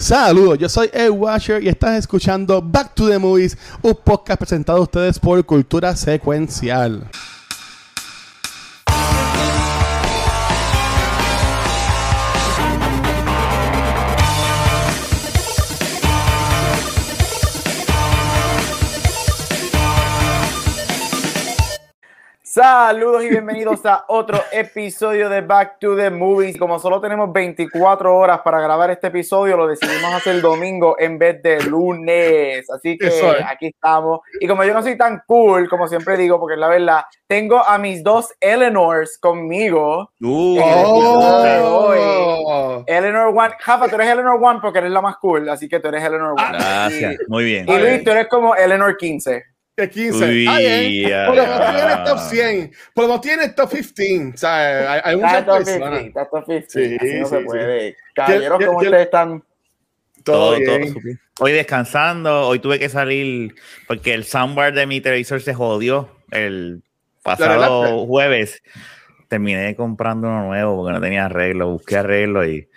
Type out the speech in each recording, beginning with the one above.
Saludos, yo soy Ed Washer y estás escuchando Back to the Movies, un podcast presentado a ustedes por Cultura Secuencial. Saludos y bienvenidos a otro episodio de Back to the Movies. Como solo tenemos 24 horas para grabar este episodio, lo decidimos hacer domingo en vez de lunes. Así que aquí estamos. Y como yo no soy tan cool, como siempre digo, porque la verdad, tengo a mis dos Eleanors conmigo. Uh, oh. Eleanor One. Jafa, tú eres Eleanor One porque eres la más cool, así que tú eres Eleanor One. Gracias, muy bien. Y Luis, tú eres como Eleanor 15. 15. Uy, ah, bien. Por lo menos tiene top 100. Por lo menos tiene top 15. O sea, hay, hay muchas top 50, está top 50. Sí, Así no sí, se puede. Caballeros, ¿cómo ustedes están? Todo, todo, bien. todo, Hoy descansando, hoy tuve que salir porque el soundbar de mi televisor se jodió el pasado jueves. Terminé comprando uno nuevo porque no tenía arreglo, busqué arreglo y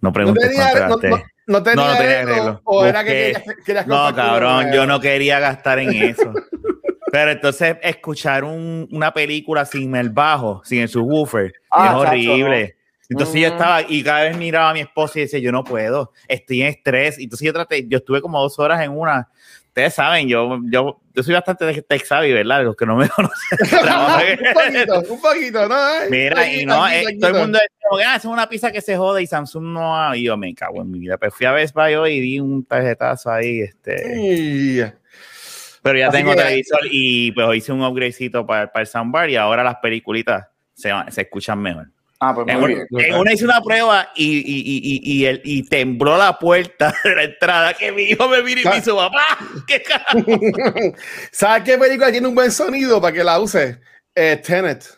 no pregunté no tenía, cuánto gasté. No tenía, no, no tenía arreglo. O era que querías, No, cabrón, yo no quería gastar en eso. Pero entonces escuchar un, una película sin el bajo, sin el subwoofer, ah, es horrible. Entonces yo estaba y cada vez miraba a mi esposa y decía, yo no puedo, estoy en estrés. Entonces yo traté, yo estuve como dos horas en una. Ustedes saben, yo, yo, yo soy bastante tech savvy, ¿verdad? Los que no me conocen. un poquito, un poquito, ¿no? Mira, y no, eh, todo el mundo dice, ah, es una pizza que se jode y Samsung no ha. Yo me cago en mi vida. Pero fui a Best Buy hoy y di un tarjetazo ahí. Este. Pero ya tengo televisor y pues hice un upgradecito para, para el soundbar y ahora las peliculitas se, se escuchan mejor. Ah, pues en, bien. en, una hice una prueba y, y, y, y, el, y, tembló la puerta de la entrada que mi hijo me mira y me hizo, papá. ¿Sabes qué película tiene un buen sonido para que la use? Eh, Tenet.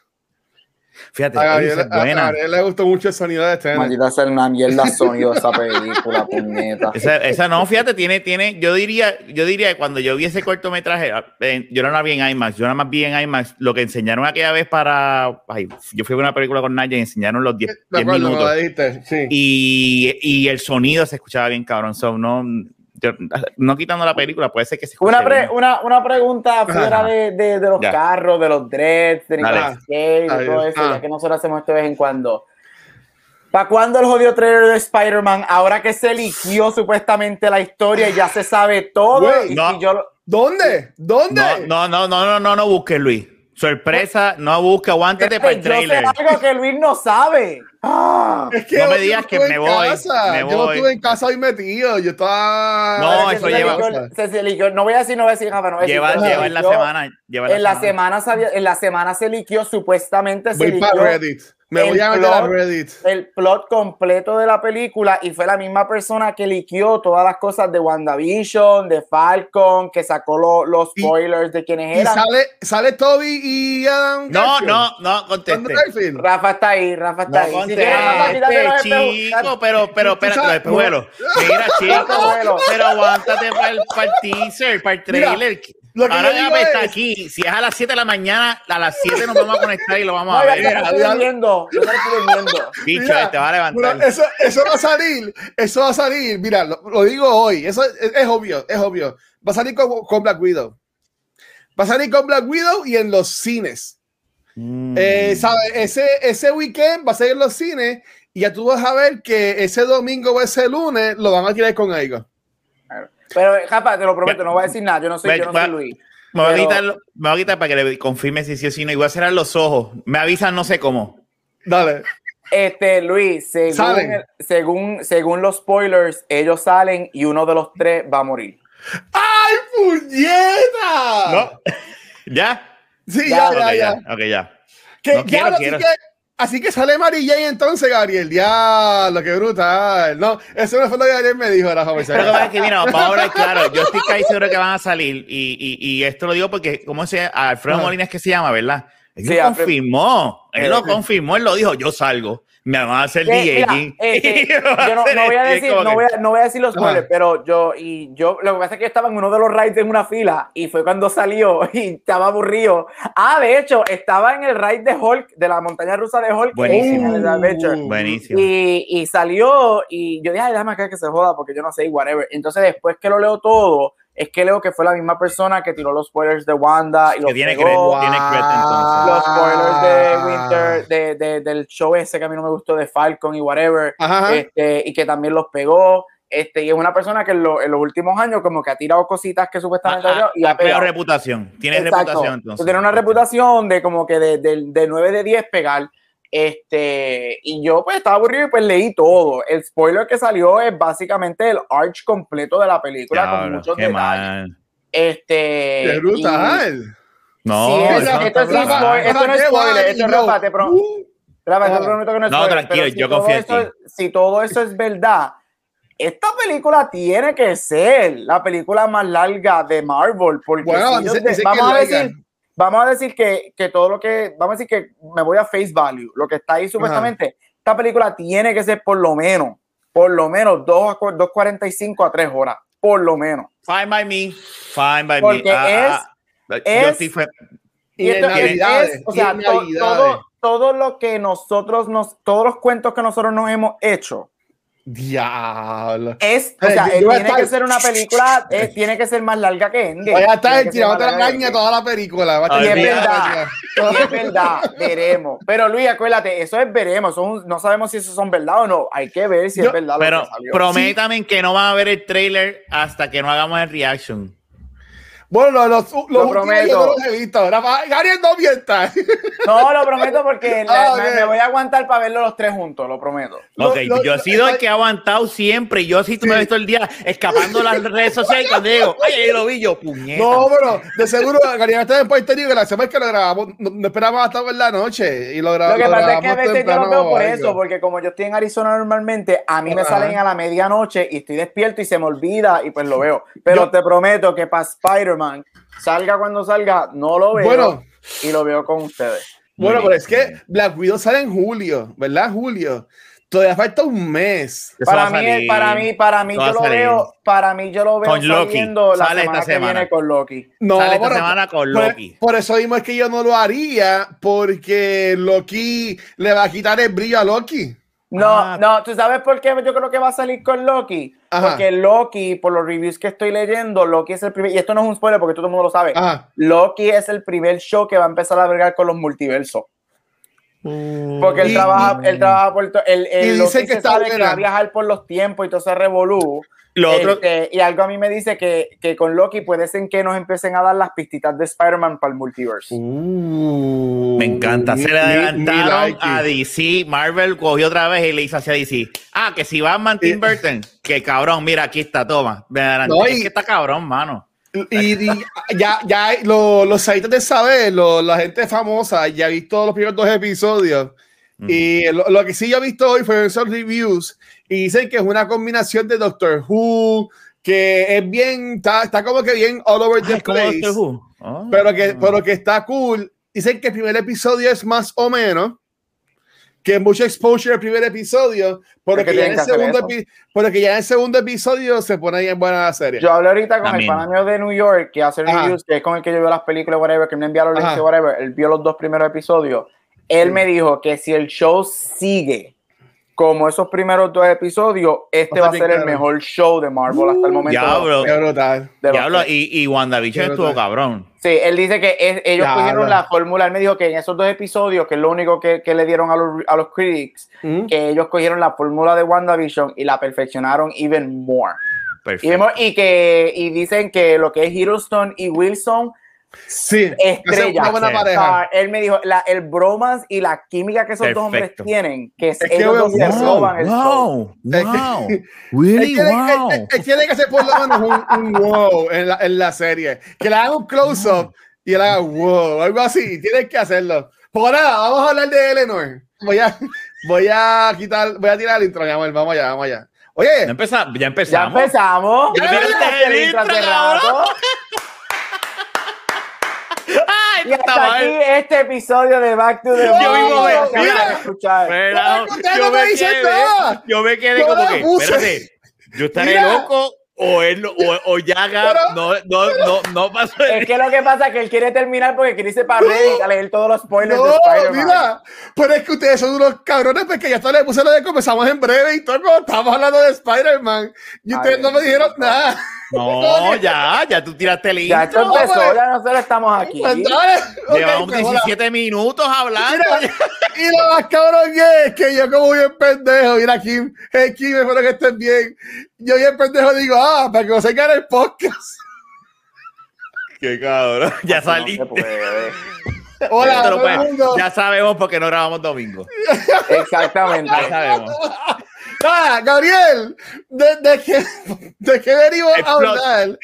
Fíjate, a Gabriel, buena. a le gustó mucho el sonido de este. Maldita ser una mierda sonido esa película, puñeta. Esa, esa, no, fíjate, tiene, tiene, yo diría, yo diría que cuando yo vi ese cortometraje, eh, yo no la vi en IMAX, yo nada más vi en IMAX lo que enseñaron aquella vez para, ay, yo fui a una película con Naya y enseñaron los 10 minutos. sí. y, y el sonido se escuchaba bien cabrón, so, no, no quitando la película, puede ser que se una, una, una, pregunta fuera de, de, de, los carros, de los dreads, de Nicolas Cage, de todo eso, ya que nosotros hacemos esto de vez en cuando. ¿Para cuándo el jodido trailer de Spider-Man? Ahora que se eligió supuestamente la historia y ya se sabe todo. y no. yo ¿Dónde? ¿Dónde? No, no, no, no, no, no, busques, Luis. Sorpresa, no busque, aguántate para el trailer. Yo sé algo que Luis no sabe. Ah, es que no me digas que me voy, me voy. Yo no estuve en casa hoy metido. Yo estaba. No, eso lleva. Se, se, no voy a decir, no voy a decir, Jafa, no voy a lleva. Lleva en la semana. Lleva en la, semana. semana en la semana se liquió, supuestamente se voy Para Reddit. Me voy a meter a Reddit. El plot completo de la película y fue la misma persona que liquió todas las cosas de WandaVision, de Falcon, que sacó lo, los spoilers de quienes eran. Y sale, sale Toby y Adam. No, no, no, conteste. Rafa está ahí, Rafa está ahí. Si chico, pero, pero, espérate, los espejuelos. Mira, chico, pero aguántate para el, para el teaser, para el trailer. Lo que Ahora ya está aquí. Si es a las 7 de la mañana, a las 7 nos vamos a conectar y lo vamos a ver. Mira, estoy durmiendo. Yo estoy durmiendo. Bicho, te va a levantar. eso, eso va a salir. Eso va a salir. Mira, lo, lo digo hoy. Eso es, es, obvio. Es obvio. Va a salir con, con, Black Widow. Va a salir con Black Widow y en los cines. Mm. Eh, ¿sabe? Ese, ese weekend va a salir en los cines y ya tú vas a ver que ese domingo o ese lunes lo van a tirar con algo. Pero, Japa, te lo prometo, no voy a decir nada. Yo no soy, yo no soy Luis. Me voy, a quitar, me voy a quitar para que le confirme si sí o si no. Y voy a cerrar los ojos. Me avisan, no sé cómo. Dale. Este, Luis, según, según, según los spoilers, ellos salen y uno de los tres va a morir. ¡Ay, puñeta! ¿No? ¿Ya? Sí, ya, ya, ya, ya. Ok, ya. Que, no quiero, quiero. Que, Así que sale Mary Jane entonces, Gabriel. Diablo, qué brutal. No, eso no fue lo que Gabriel me dijo, era joven. Pero que, que mira, ahora, claro, yo estoy casi seguro que van a salir. Y, y, y esto lo digo porque, ¿cómo se llama? Alfredo Molina es que se llama, ¿verdad? Él sí, lo confirmó. Él lo confirmó, él lo dijo, yo salgo. Me van a hacer DJ. Este, yo no, voy a decir, no, voy a, no voy a decir los spoilers, pero yo, y yo, lo que pasa es que yo estaba en uno de los rides en una fila y fue cuando salió y estaba aburrido. Ah, de hecho, estaba en el ride de Hulk, de la montaña rusa de Hulk. Buenísimo. Buenísimo. Y, y, salió y yo dije, ay, déjame acá que se joda porque yo no sé, whatever. Entonces, después que lo leo todo, es que leo que fue la misma persona que tiró los spoilers de Wanda y los tiene, tiene Los spoilers de Winter, de, de, del show ese que a mí no me gustó de Falcon y whatever, este, y que también los pegó. Este, y es una persona que en, los últimos años como que ha tirado cositas que supuestamente ah, ah, y ha pegado reputación. Tiene reputación entonces. Tiene una reputación de como que de, de, de 9 de 10 pegar. Este, y yo pues estaba aburrido y pues leí todo. El spoiler que salió es básicamente el arch completo de la película con muchos detalles. Mal. Este. ¡Qué brutal! no, sí, esto, esto, es spoiler, esto no es spoiler, esto es Rafa, te prometo que no es No, tranquilo, yo confío en ti. Si todo eso es verdad, esta película tiene que ser la película más larga de Marvel. Porque bueno, si vamos a decir vamos a decir que, que, todo lo que, vamos a decir que me voy a face value, lo que está ahí supuestamente, esta película tiene que ser por lo menos, por lo menos 2.45 a 3 horas, por lo menos. Fine by me, fine by Porque me. Ah, ah, ah, es, es, y esto, es, o sea, todo, todo lo que nosotros nos, todos los cuentos que nosotros nos hemos hecho, Diablo. Es, o sea, tiene que ser una película, tiene que ser más larga que Endgame. Voy a estar tirando la caña toda la película. y es verdad, es verdad, veremos. Pero Luis, acuérdate, eso es veremos. no sabemos si eso son verdad o no. Hay que ver si es verdad. Pero prométame que no van a ver el trailer hasta que no hagamos el reaction. Bueno, los, los, lo prometo. yo no los he visto. Gabriel, no mienta. No, lo prometo porque ah, me, voy a aguantar para verlo los tres juntos, lo prometo. Ok, yo he sido el que ha aguantado siempre. Yo sí, tú me he visto el día escapando las redes sociales cuando digo, ay, ahí lo vi yo, puñeta. No, pero de seguro Gabriel está en Puerto Rico que la semana que lo grabamos, no, esperábamos hasta ver la noche y lo grabamos. Lo que pasa es que a veces yo lo veo por eso, porque como yo estoy en Arizona normalmente, a mí me salen a la medianoche y estoy despierto y se me olvida y pues lo veo. Pero te prometo que para Spider salga cuando salga, no lo veo bueno, y lo veo con ustedes. Bueno, pero es que Black Widow sale en julio, ¿verdad? Julio. Todavía falta un mes. Para mí, para mí, para mí, yo lo veo, para mí yo lo veo con saliendo la semana esta semana. que viene con Loki. No, sale esta semana con Loki. Por, eso mismo es que yo no lo haría, porque Loki le va a quitar el brillo a Loki. No, ah. no, ¿tú sabes por qué yo creo que va a salir con Loki? Porque Loki, por los reviews que estoy leyendo, Loki es el primer, y esto no es un spoiler porque todo el mundo lo sabe, Loki es el primer show que va a empezar a bregar con los multiversos. Mm. Porque él trabaja, él trabaja por el, el, y dice que, está sabe que va a viajar por los tiempos y todo ese revolú. Lo otro... Este, y algo a mí me dice que, que, con Loki puede ser que nos empiecen a dar las pistitas de Spider-Man para el multiverse. Uh, me encanta. Se le adelantaron a DC. Marvel cogió otra vez y le hizo hacia DC. Ah, que si Batman Tim Burton, que cabrón, mira, aquí está, toma. No, es que está cabrón, mano. Y, ya, ya los sitios de saber, la gente famosa, ya he visto los primeros dos episodios. Y lo, que sí yo he visto hoy fue esos reviews y dicen que es una combinación de Doctor Who, que es bien, está, está como que bien all over the place. Pero, que, pero que está cool. Dicen que el primer episodio es más o menos que mucho exposure el primer episodio, porque, que ya en el segundo porque ya en el segundo episodio se pone bien buena la serie. Yo hablé ahorita con el panamio de New York que hace reviews, que es con el que yo veo las películas, whatever, que me envía los links, whatever. Él vio los dos primeros episodios. Él me dijo que si el show sigue como esos primeros dos episodios, este va a ser el mejor show de Marvel hasta el momento. Diablo. y, y WandaVision estuvo cabrón. Sí, él dice que ellos cogieron la fórmula. Él me dijo que en esos dos episodios, que es lo único que, que le dieron a los, a los critics, que ellos cogieron la fórmula de WandaVision y la perfeccionaron even more. Perfecto. Y, que, y dicen que lo que es Hiddleston y Wilson Sí, estrella. Una buena pareja. él me dijo, la, el bromas y la química que esos dos hombres tienen, que es ellos dos se roban el wow, wow, really, wow. Él, tiene que hacer por lo menos un, un wow en la, en la, serie. Que le haga un close-up y él haga wow, algo así. Tienes que hacerlo. Por nada, vamos a hablar de Eleanor. Voy a, voy a quitar, voy a tirar el intro, mi amor. Vamos allá, vamos allá. Oye, ya, empezamos. Ya empezamos. Ya empezamos. ¿Ya empezamos? ¿Ya y hasta aquí este episodio de Back to the Yo mismo me, mira, escuchar. yo, me quedé, yo me quedé como que, espérate, yo estaré loco o él o, o Yaga no, no, no, no pasó. Es que lo que pasa es que él quiere terminar porque quiere irse para Reddit a leer todos los spoilers de Spider-Man. Mira, pero es que ustedes son unos cabrones porque ya está le puse lo de comenzamos en breve y todo estamos hablando de Spider-Man. Y ustedes no me dijeron nada. No, ya, ya tú tiraste el intro. Ya esto empezó, pues. ya nosotros estamos aquí. Pues Llevamos 17 minutos hablando. y lo más cabrón es que yo como bien pendejo, mira aquí, aquí me espero que estén bien. Yo bien pendejo digo, ah, para que no se en el podcast. Qué cabrón, ya saliste. Hola, todo el mundo. Ya sabemos por qué no grabamos domingo. Exactamente. Ya sabemos. Ah, Gabriel, ¿de, de, qué, de qué venimos a hablar?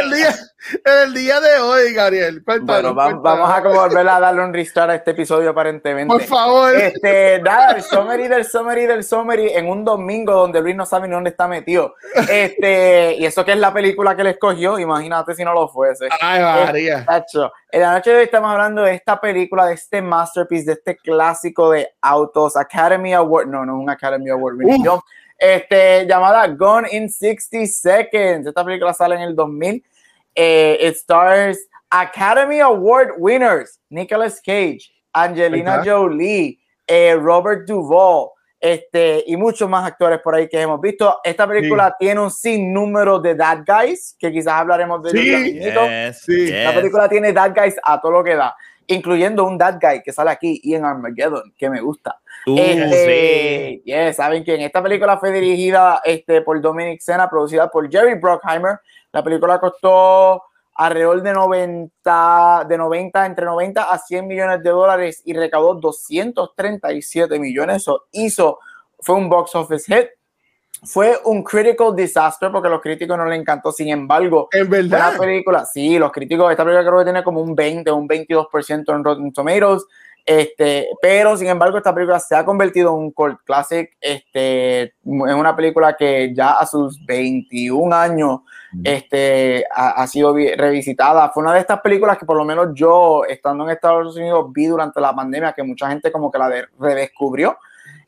El día, el día de hoy, Gabriel. bueno, vamos a como volver a darle un restart a este episodio aparentemente. Por favor. Este, nada, el summary del summary del summary en un domingo donde Luis no sabe ni dónde está metido. Este, y eso que es la película que le escogió, imagínate si no lo fuese. Ay, María. En la noche de hoy estamos hablando de esta película, de este masterpiece, de este clásico de autos, Academy Award, no, no, un Academy Award, este, llamada Gone in 60 Seconds. Esta película sale en el 2000 eh, it stars Academy Award winners Nicolas Cage, Angelina Jolie, eh, Robert Duvall, este, y muchos más actores por ahí que hemos visto. Esta película tiene un sinnúmero de Bad Guys, que quizás hablaremos de ellos. Sí, La película tiene Bad Guys a todo lo que da, incluyendo un Bad Guy que sale aquí y en Armageddon, que me gusta. Uh, este, sí. Saben que esta película fue dirigida este, por Dominic Sena, producida por Jerry Bruckheimer, la película costó alrededor de 90, de 90, entre 90 a 100 millones de dólares y recaudó 237 millones. Eso hizo, fue un box office hit. Fue un critical disaster porque a los críticos no le encantó. Sin embargo, en verdad, la película, sí, los críticos, esta película creo que tiene como un 20, un 22% en Rotten Tomatoes. Este, pero sin embargo, esta película se ha convertido en un cult classic, este, en una película que ya a sus 21 años este, ha, sido revisitada. Fue una de estas películas que por lo menos yo, estando en Estados Unidos, vi durante la pandemia, que mucha gente como que la redescubrió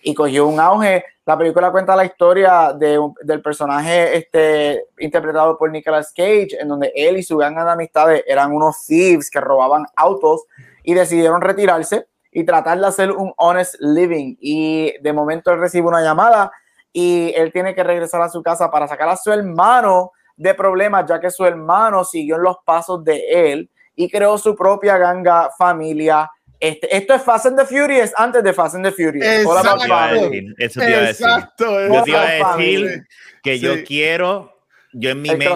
y cogió un auge. La película cuenta la historia de, del personaje este, interpretado por Nicolas Cage, en donde él y su gang de amistades eran unos thieves que robaban autos y decidieron retirarse y tratar de hacer un honest living. Y de momento él recibe una llamada y él tiene que regresar a su casa para sacar a su hermano de problemas, ya que su hermano siguió en los pasos de él y creó su propia ganga familia. Este, esto es Fast and the Furious antes de Fast and the Furious. Exacto. Eso te iba a decir. Yo te iba a decir que yo quiero, yo en mi mente,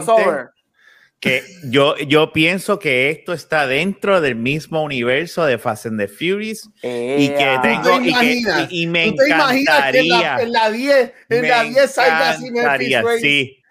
que yo, yo pienso que esto está dentro del mismo universo de Fast and the Furious y que tengo y, que, y, me encantaría. en la 10 en la 10 salga así sí.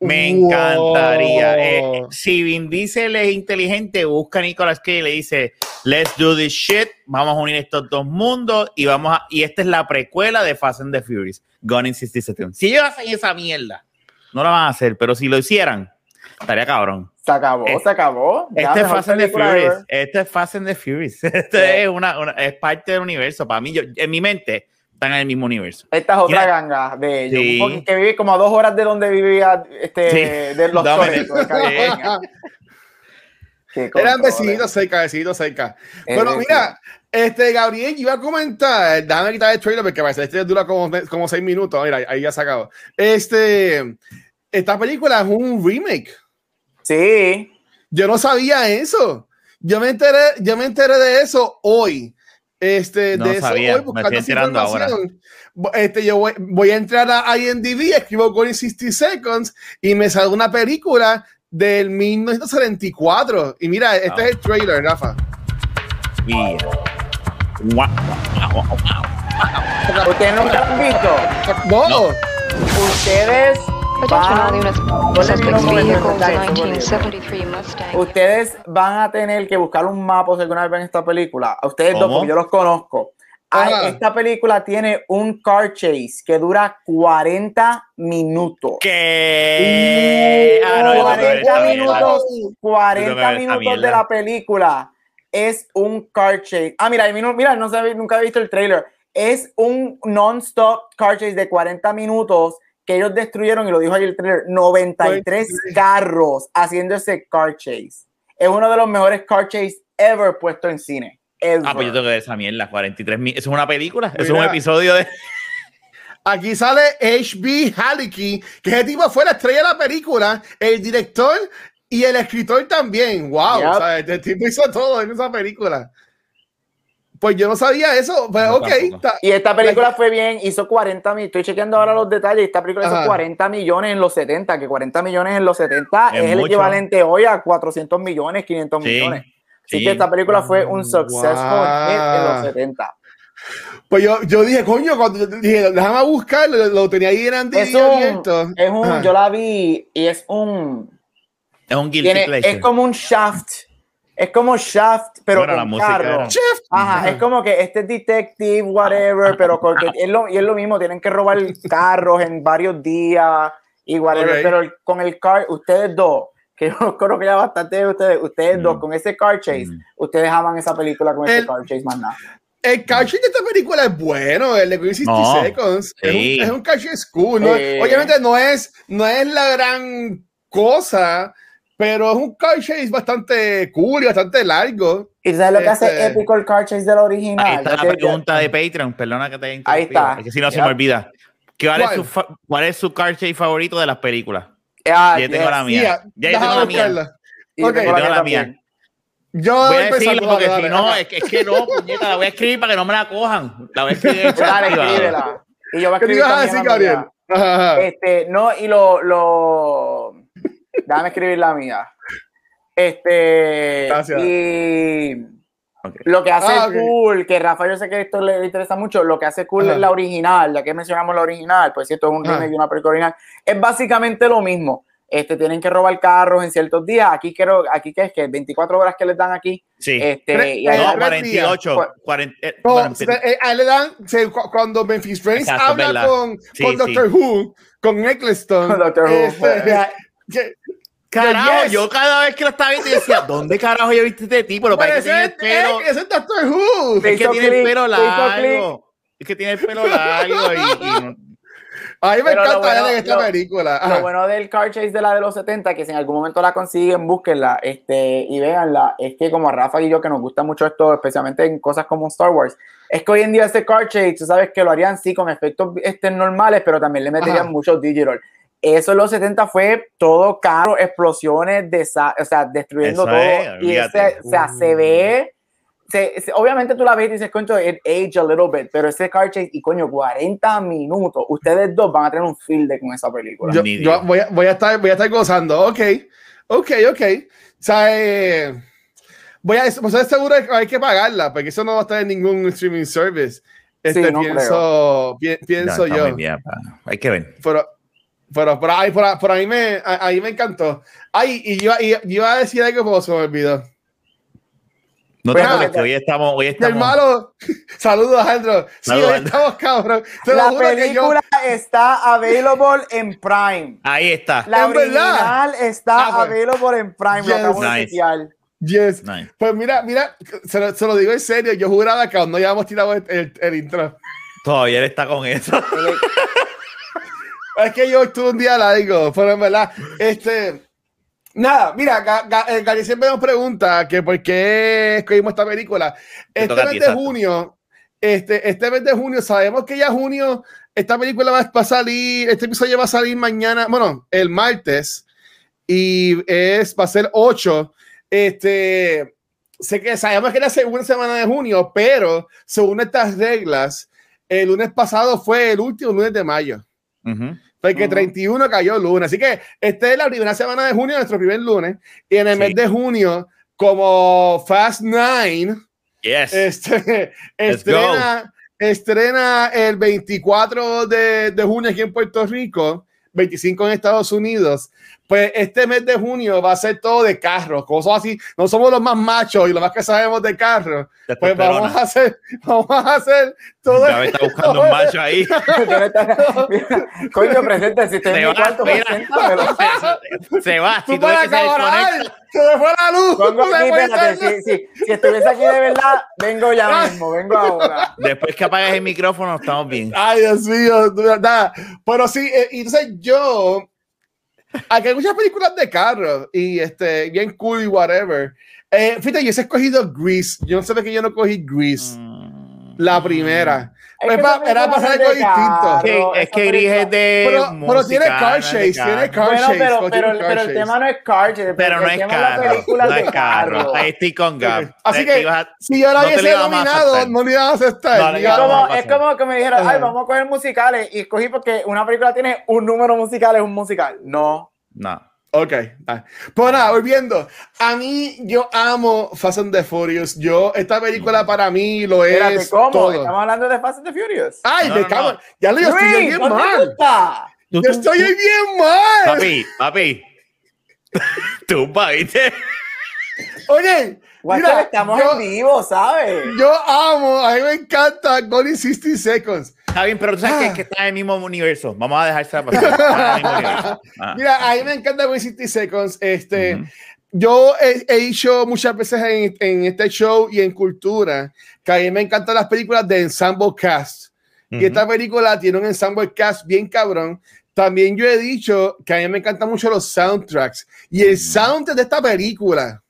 Me encantaría. Eh, si Vin Diesel es inteligente, busca a Nicolas Cage y le dice, let's do this shit, vamos a unir estos dos mundos y vamos a, y esta es la precuela de Fast and the Furious, Gone in 67. Si ellos hacen esa mierda, no la van a hacer, pero si lo hicieran, estaría cabrón. Se acabó, se acabó. este es Fast and the Furious. Este es Fast and the Furious. Este es, una, es parte del universo. Para mí, yo, en mi mente, están en el mismo universo. Esta es otra ganga de ellos. Que vive como a dos horas de donde vivía este, de los Eran vecinos cerca, vecinos cerca. Bueno, mira, este Gabriel, iba a comentar, déjame quitar el trailer porque parece este dura como, como seis minutos. Mira, ahí ya se acabó. Este, esta película es un remake. Sí. Yo no sabía eso. Yo me enteré, yo me enteré de eso hoy. Este, no de sabía, eso, hoy, me estoy enterando ahora. Este, yo voy, voy, a entrar a IMDb, escribo Going 60 Seconds y me sale una película del 1974. Y mira, este es el trailer, Rafa. Mira. Wow, ¿Ustedes nunca han visto? no. Ustedes Ustedes van a tener que buscar un mapa si alguna vez ven esta película. A ustedes dos, porque yo los conozco. esta película tiene un car chase que dura 40 minutos. ¿Qué? 40 minutos, 40 minutos de la película es un car chase. Ah, mira, mira, no sabe, nunca he visto el trailer. Es un non-stop car chase de 40 minutos que ellos destruyeron, y lo dijo ahí el trailer, 93 carros haciendo ese car chase. Es uno de los mejores car chase ever puesto en cine. Ah, pues yo tengo que ver esa mierda, 43 mil. ¿Es una película? ¿Es un episodio de...? Aquí sale H.B. Halicki, que ese tipo fue la estrella de la película, el director y el escritor también. ¡Wow! O sea, este tipo hizo todo en esa película. Pues yo no sabía eso, pero ok. y esta película fue bien, hizo 40 millones. Estoy chequeando ahora los detalles. Esta película hizo 40 millones en los 70, que 40 millones en los 70 es, el equivalente hoy a 400 millones, 500 millones. Así que esta película fue un successful hit en los 70. Pues yo, yo dije, coño, cuando dije, déjame buscar, lo, tenía ahí en Andy es un, Es un, yo la vi y es un. Es un guilty Es como un shaft. Es como Shaft, pero con carro. Ajá, es como que este detective, whatever, pero porque es lo, y es lo mismo, tienen que robar carros en varios días y whatever, pero con el car, ustedes dos, que yo creo que ya bastante de ustedes, ustedes dos, mm. con ese car chase, mm. ustedes aman esa película con ese car chase más nada. El car chase de esta película es bueno, el de 60 Seconds. Es, un, es un car chase cool. ¿no? Obviamente no es, no es la gran cosa, pero es un car chase bastante cool y bastante largo. ¿Y sabes lo que hace este, épico el car chase del original? Ahí está la pregunta de Patreon, perdona que te Ahí está. Es que si no se me olvida. ¿Cuál, Es su, ¿Cuál es su car chase favorito de las películas? Ah, ya tengo la mía. Ya yo tengo la mía. Yo tengo la mía. Yo voy a decirlo porque si no, es que, es que no, puñeta, la voy a escribir para que no me la cojan. La voy a escribir. Dale, escríbela. Y yo voy a escribir. ¿Qué ibas a decir, Gabriel? Este, no, y lo, lo Déjame escribir la mía. Este. Gracias. Y. Lo que hace ah, cool, que Rafa, yo sé que esto le interesa mucho, lo que hace cool es la original, ya que mencionamos la original, pues si esto es un remake de una película original, es básicamente lo mismo. Este, tienen que robar carros en ciertos días. Aquí creo, aquí que es que 24 horas que les dan aquí. Sí. Este, y no, 48. 40, eh, no, eh, ahí le dan, cuando Memphis Brains habla con, con Doctor Who, con Eccleston. Con Doctor Who. Este, Carajo, yo cada vez que lo estaba viendo decía, ¿dónde carajo yo viste este tipo? Lo parece que tiene el pelo. Es, Who. Es que tiene el pelo largo. Es que tiene el pelo largo y, y a mí me encanta bueno, esta película. Lo bueno del Car Chase de la de los 70, que si en algún momento la consiguen, búsquenla este, y véanla. Es que como a Rafa y yo, que nos gusta mucho esto, especialmente en cosas como Star Wars, es que hoy en día este Car Chase, tú sabes que lo harían sí con efectos este, normales, pero también le meterían muchos digital eso en los 70 fue todo caro, explosiones, o sea, destruyendo todo. y ese, o sea, se ve, obviamente tú la ves y dices, coño, it age a little bit, pero ese car chase, y coño, 40 minutos, ustedes dos van a tener un field de con esa película. Yo, voy, a, voy, a, estar, voy a estar gozando, ok, ok, ok. O sea, eh, voy a pues seguro que hay que pagarla, porque eso no va a estar en ningún streaming service. Este, pienso, pienso yo. hay que ver. Pero, pero por ahí, por, por ahí me, ahí me encantó. Ay, y yo, y, yo iba a decir algo, pero se me olvidó. No te preocupes, hoy estamos, hoy estamos. Hermano, saludos, Alejandro. Sí, hoy estamos, cabrón. la película está available en Prime. Ahí está. La original está ah, pues. available en Prime. Yes. Lo acabo nice. Yes. Nice. Pues mira, mira, se lo, se lo, digo en serio. Yo juraba que aún no habíamos tirado el, el, el intro. Todavía él está con eso. Es que yo estuve un día largo, pero en verdad, este. Nada, mira, Gary siempre nos pregunta que por qué escogimos esta película. Este mes de junio, este, este mes de junio, sabemos que ya junio, esta película va, a salir, este episodio va a salir mañana, bueno, el martes, y es, va a ser 8. Este, sé que sabemos que era la segunda semana de junio, pero según estas reglas, el lunes pasado fue el último lunes de mayo. Porque 31 cayó lunes. Así que esta es la primera semana de junio, nuestro primer lunes. Y en el mes de junio, como Fast Nine, este, estrena, estrena el 24 de, de junio aquí en Puerto Rico. 25 en Estados Unidos, pues este mes de junio va a ser todo de carros, cosas así. No somos los más machos y lo más que sabemos de carros. Pues vamos a hacer, vamos a hacer todo. Ya me está buscando un macho ahí. Coño, presente, si te se va, cuarto, se, se, va. Si tú ves que se me fue la luz. Pongo aquí, espérate, si, si, si, estuviese aquí de verdad, vengo ya mismo, vengo ahora. Después que apagues el micrófono, estamos bien. Ay, Dios mío, de verdad. Pero sí, eh, entonces yo. Aquí hay muchas películas de carro y este, bien cool y whatever. Eh, fíjate, yo he escogido Grease. Yo no sé de qué yo no cogí Grease. Mm. La primera. Es pues era para algo distinto. es que Gris es de. Pero, pero tiene car chase, tiene car bueno, chase. Pero, pero, pero el tema no es car chase. Pero no es carro. No es carro. Ahí estoy con Gap. Así que si yo la hubiese nominado, no le iba a aceptar. es, como, es como que me dijeron, ay, vamos a coger musicales. Y escogí porque una película tiene un número musical, es un musical. No. No. Ok, pues nada, volviendo. A mí, yo amo Fast and the Furious. Yo, esta película para mí lo es. ¿cómo? Todo. Estamos hablando de Fast and the Furious. Ay, de no, Ya le estoy bien mal. Yo estoy bien mal. Papi, papi. Tú, ¿viste? Oye, Mira, estamos en vivo, ¿sabes? Yo amo, a mí me encanta Gone 60 Seconds. Está bien, pero tú sabes que, ah. está en el mismo universo. Vamos a dejarse pasar. Ah. Mira, a mí me encanta Gone 60 Seconds. Este, Yo he, he, dicho muchas veces en, en, este show y en cultura que a mí me encantan las películas de ensemble cast. Y esta película tiene un ensemble cast bien cabrón. También yo he dicho que a mí me encantan mucho los soundtracks. Y el soundtrack de esta película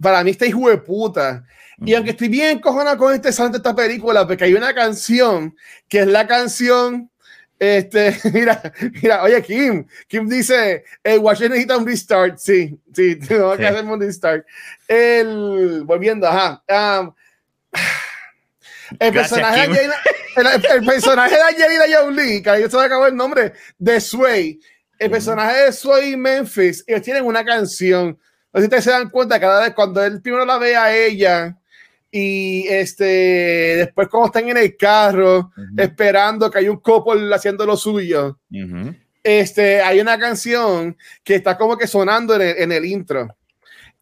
para mí está hijo de puta. Y aunque estoy bien cojona con este santo esta película, porque hay una canción que es la canción. Este, mira, mira, oye, Kim, Kim dice: el Washington necesita un restart. Sí, sí, tengo que hacer un restart. El, volviendo, ajá. Um, el, personaje de el, el, personaje de Angelina Jolie, que ahí se me acabó el nombre, de Sway. El personaje de Sway Memphis, ellos tienen una canción no sé si ustedes se dan cuenta, cada vez cuando él primero la ve a ella y este después como están en el carro esperando que hay un couple haciendo lo suyo, este, hay una canción que está como que sonando en el, en el intro.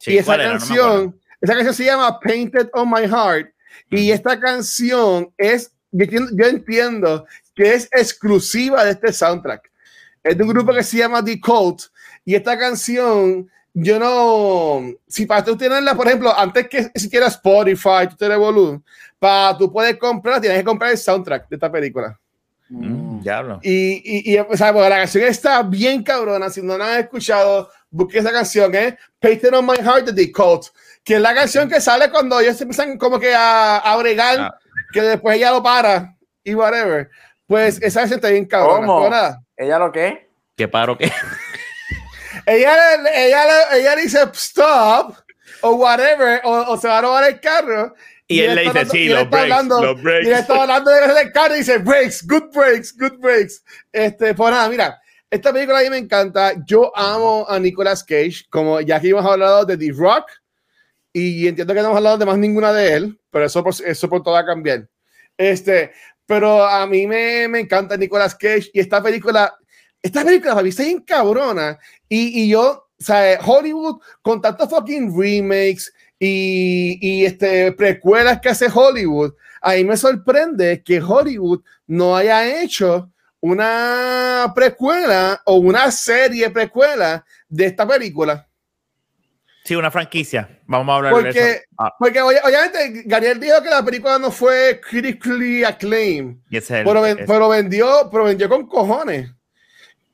y esa canción, esa canción se llama Painted on My Heart. Y esta canción es, yo entiendo, yo entiendo, que es exclusiva de este soundtrack. Es de un grupo que se llama The Cult. Y esta canción yo no, si para tú tenerla, por ejemplo, antes que siquiera Spotify, tú tienes volumen, para tú puedes comprar, tienes que comprar el soundtrack de esta película. Mm, diablo. Y, y, o sea, la canción está bien cabrona. Si no la han escuchado, busque esa canción, ¿eh? Painted on My Heart de The Cult, que es la canción que sale cuando ellos empiezan como que a, a bregar, ah. que después ella lo para y whatever. Pues esa canción está bien cabrona. ¿Cómo? ¿Ella lo qué? ¿Qué paro qué? Ella, ella, ella dice stop o whatever, o, se va a robar el carro. Y, él, le dice, sí, los breaks, hablando, los breaks. Y él está hablando del carro y dice, breaks, good breaks, good breaks. Este, pues nada, mira, esta película a mí me encanta. Yo amo a Nicolas Cage, como ya aquí hemos hablado de The Rock, y entiendo que no hemos hablado de más ninguna de él, pero eso por, eso por todo va a cambiar. Este, pero a mí me, me encanta Nicolas Cage, y esta película esta película para mí está bien cabrona. Y, y yo, o sea, Hollywood con tantos fucking remakes y, y este, precuelas que hace Hollywood, ahí me sorprende que Hollywood no haya hecho una precuela o una serie precuela de esta película. Sí, una franquicia. Vamos a hablar porque, de eso. Ah. Porque obviamente Gabriel dijo que la película no fue critically acclaimed. pero, pero, vendió, pero vendió con cojones.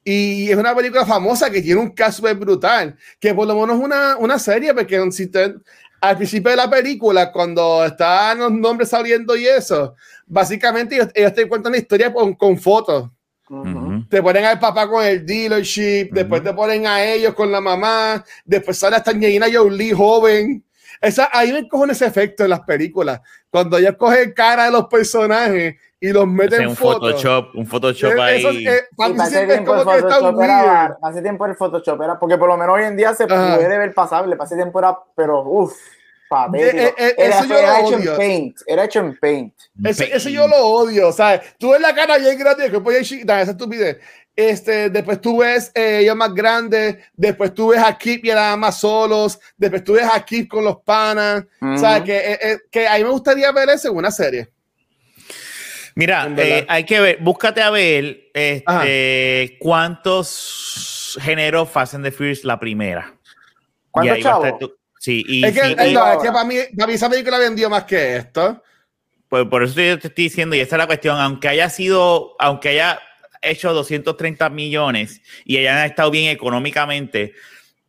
Y es una película famosa que tiene un cast brutal, que por lo menos es una, una serie, porque si al principio de la película, cuando están los nombres saliendo y eso, básicamente ellos, te cuentan la historia con, con fotos. Te ponen al papá con el dealership, después te ponen a ellos con la mamá, después sale hasta Angelina Jolie joven. Esa, ahí me cogen ese efecto en las películas. Cuando ellos cogen cara de los personajes y los meten en un Photoshop, un Photoshop ahí. hace, tiempo el Photoshop era, hace tiempo el Photoshop era, porque por lo menos hoy en día se puede ver pasable, hace tiempo era, pero uff, eh, eh, era, era hecho en Paint, era hecho en Paint. Eso, yo lo odio, ¿sabes? Tú ves la cara bien grande que puede esa estupidez. Este, después tú ves eh, ellos más grandes, después tú ves a Kip y a más solos, después tú ves a Kip con los panas, ¿sabes? Que, eh, que a mí me gustaría ver eso en una serie. Mira, eh, hay que ver, búscate a ver este, cuántos géneros Fast and the Furious la primera. ¿Cuánto chavo? Sí, y, es que, es que para, mí, para mí esa película vendió más que esto. Pues por eso yo te estoy diciendo, y esa es la cuestión, aunque haya sido, aunque haya hecho 230 millones y hayan estado bien económicamente,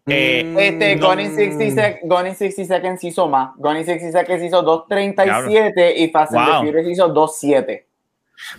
eh, mm, este, no, Gone, in 60 Gone in 60 Seconds hizo más. Gone in 60 Seconds hizo 2.37 y Fast and the Furious hizo 2.7.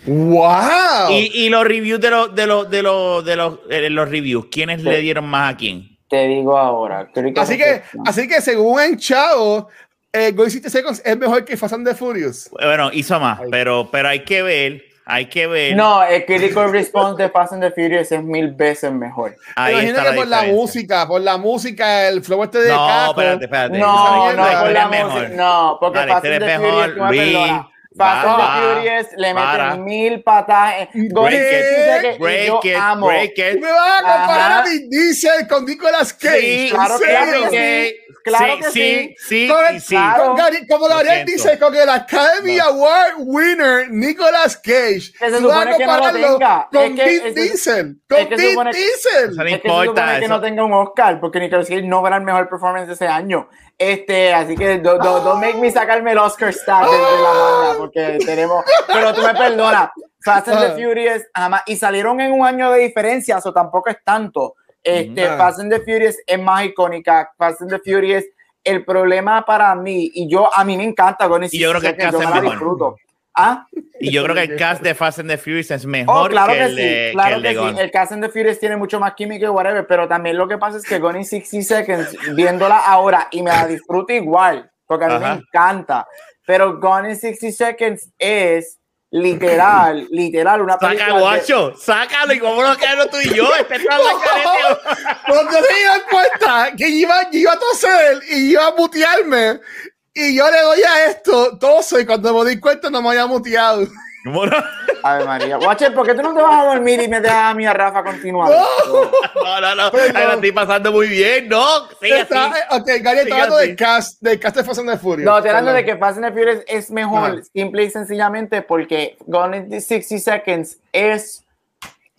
¡Wow! Y, y, los reviews de los de los de los de los, eh, los reviews, ¿quiénes le dieron más a quién? Te digo ahora. así que, así que según en Chao, eh, Gone in 60 Seconds es mejor que Fast and the Furious. Bueno, hizo más, pero, pero hay que ver hay que ver. No, el critical response de Fast and the Furious es mil veces mejor. Ahí Imagino que por la música, por la música, el flow este de No, espérate, espérate. No, no, por la música. No, porque Dale, Fast and the Furious, Fast and the Furious le meten mil patadas. Break it, break it, break it. Me vas a comparar a Vin Diesel con Nicolas Cage. Sí, claro que sí. Claro que sí. Sí, con, sí, con, como Gabriel dice, con el Academy Award winner Nicolas Cage. Que se supone que no lo tenga. Con Vin Diesel. Con Vin Diesel. No importa. que no tenga un Oscar, porque Nicolas Cage no verá el mejor performance de ese año. Este, así que don't, don't, make me sacarme el Oscar stack de la banda, porque tenemos, pero tú me perdonas, Fast and the ah. Furious, jamás, y salieron en un año de diferencia, eso tampoco es tanto. Este. Fast and the Furious es más icónica, Fast and the Furious, el problema para mí, y yo, a mí me encanta con y yo creo que, que yo me disfruto. ¿Ah? Y yo creo que el cast de Fast and the Furious es mejor oh, claro que, el, sí, claro que, sí. El cast and the Furious tiene mucho más química y whatever, pero también lo que pasa es que Gone in 60 Seconds, viéndola ahora, y me la disfruto igual, porque a mí me encanta, pero Gone in 60 Seconds es literal, literal, una película. Saca, guacho, sácalo y cómo nos quedamos tú y yo. Este la Cuando se dieron cuenta que iba, iba a toser y iba a mutearme, y yo le doy a esto, toso, y cuando me di cuenta no me había muteado. A ver, María. Watcher, ¿por qué tú no te vas a dormir y me dejas a mí a Rafa continuar? No, no, no. La estoy pasando muy bien, ¿no? Sí, está, así. Ok, Gary, está hablando del cast, del cast de Fast and the Furious. No, estoy hablando de que Fast and the Furious es mejor, simple y sencillamente porque Gone in 60 Seconds es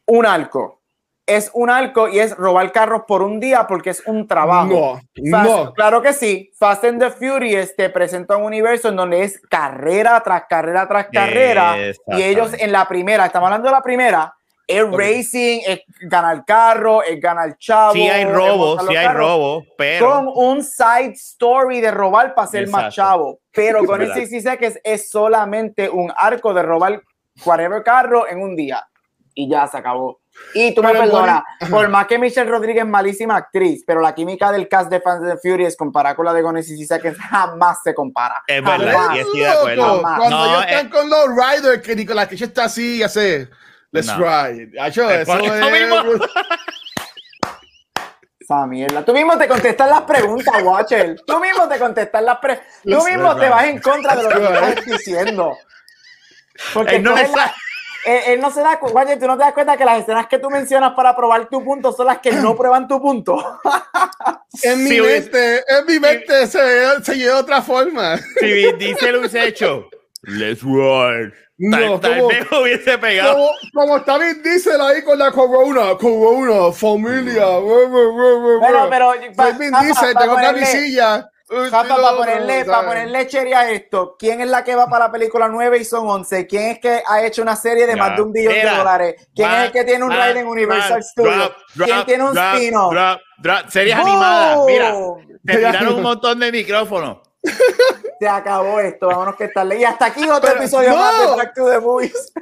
un arco es un arco y es robar carros por un día porque es un trabajo. No, no. Claro que sí. Fast and the Furious te presenta un universo en donde es carrera tras carrera tras carrera. Y ellos en la primera, estamos hablando de la primera, es racing, es ganar carro, es ganar chavo. Sí hay robo, sí hay robo, pero... Con un side story de robar para ser más chavo. Pero con el 66 que es solamente un arco de robar whatever carro en un día. Y ya se acabó. Y tú me perdonas, por más que Michelle Rodríguez es malísima actriz, pero la química del cast de Fans of the Furious comparada con la de Gomez y que jamás se compara. Es verdad, y estoy de acuerdo. Cuando no, ellos están con los riders, que Nicolás Cage está así y hace, let's ride. eso es... Esa mierda. Tú mismo te contestas las preguntas, Watcher. Tú mismo te contestas las preguntas. Tú mismo te vas en contra de lo que estás diciendo. Porque no es la él, no se da cuenta, tú no te das cuenta que las escenas que tú mencionas para probar tu punto son las que no prueban tu punto. en mi mente, en mi mente se, se lleva de otra forma. Si dice lo hubiese hecho, let's run. No, tal, como, vez hubiese pegado. Como, como está Vin Diesel ahí con la corona, corona, familia. Pero, pero, Vin Diesel, tengo para ponerle, para ponerle cherry a esto, ¿quién es la que va para la película 9 y son 11? ¿Quién es que ha hecho una serie de más de un billón de dólares? ¿Quién es el que tiene un ride en Universal Studios? ¿Quién tiene un spin-off? Series animadas, mira, te tiraron un montón de micrófonos. Se acabó esto, vámonos que estarle. Y hasta aquí otro episodio más de Back to the Movies.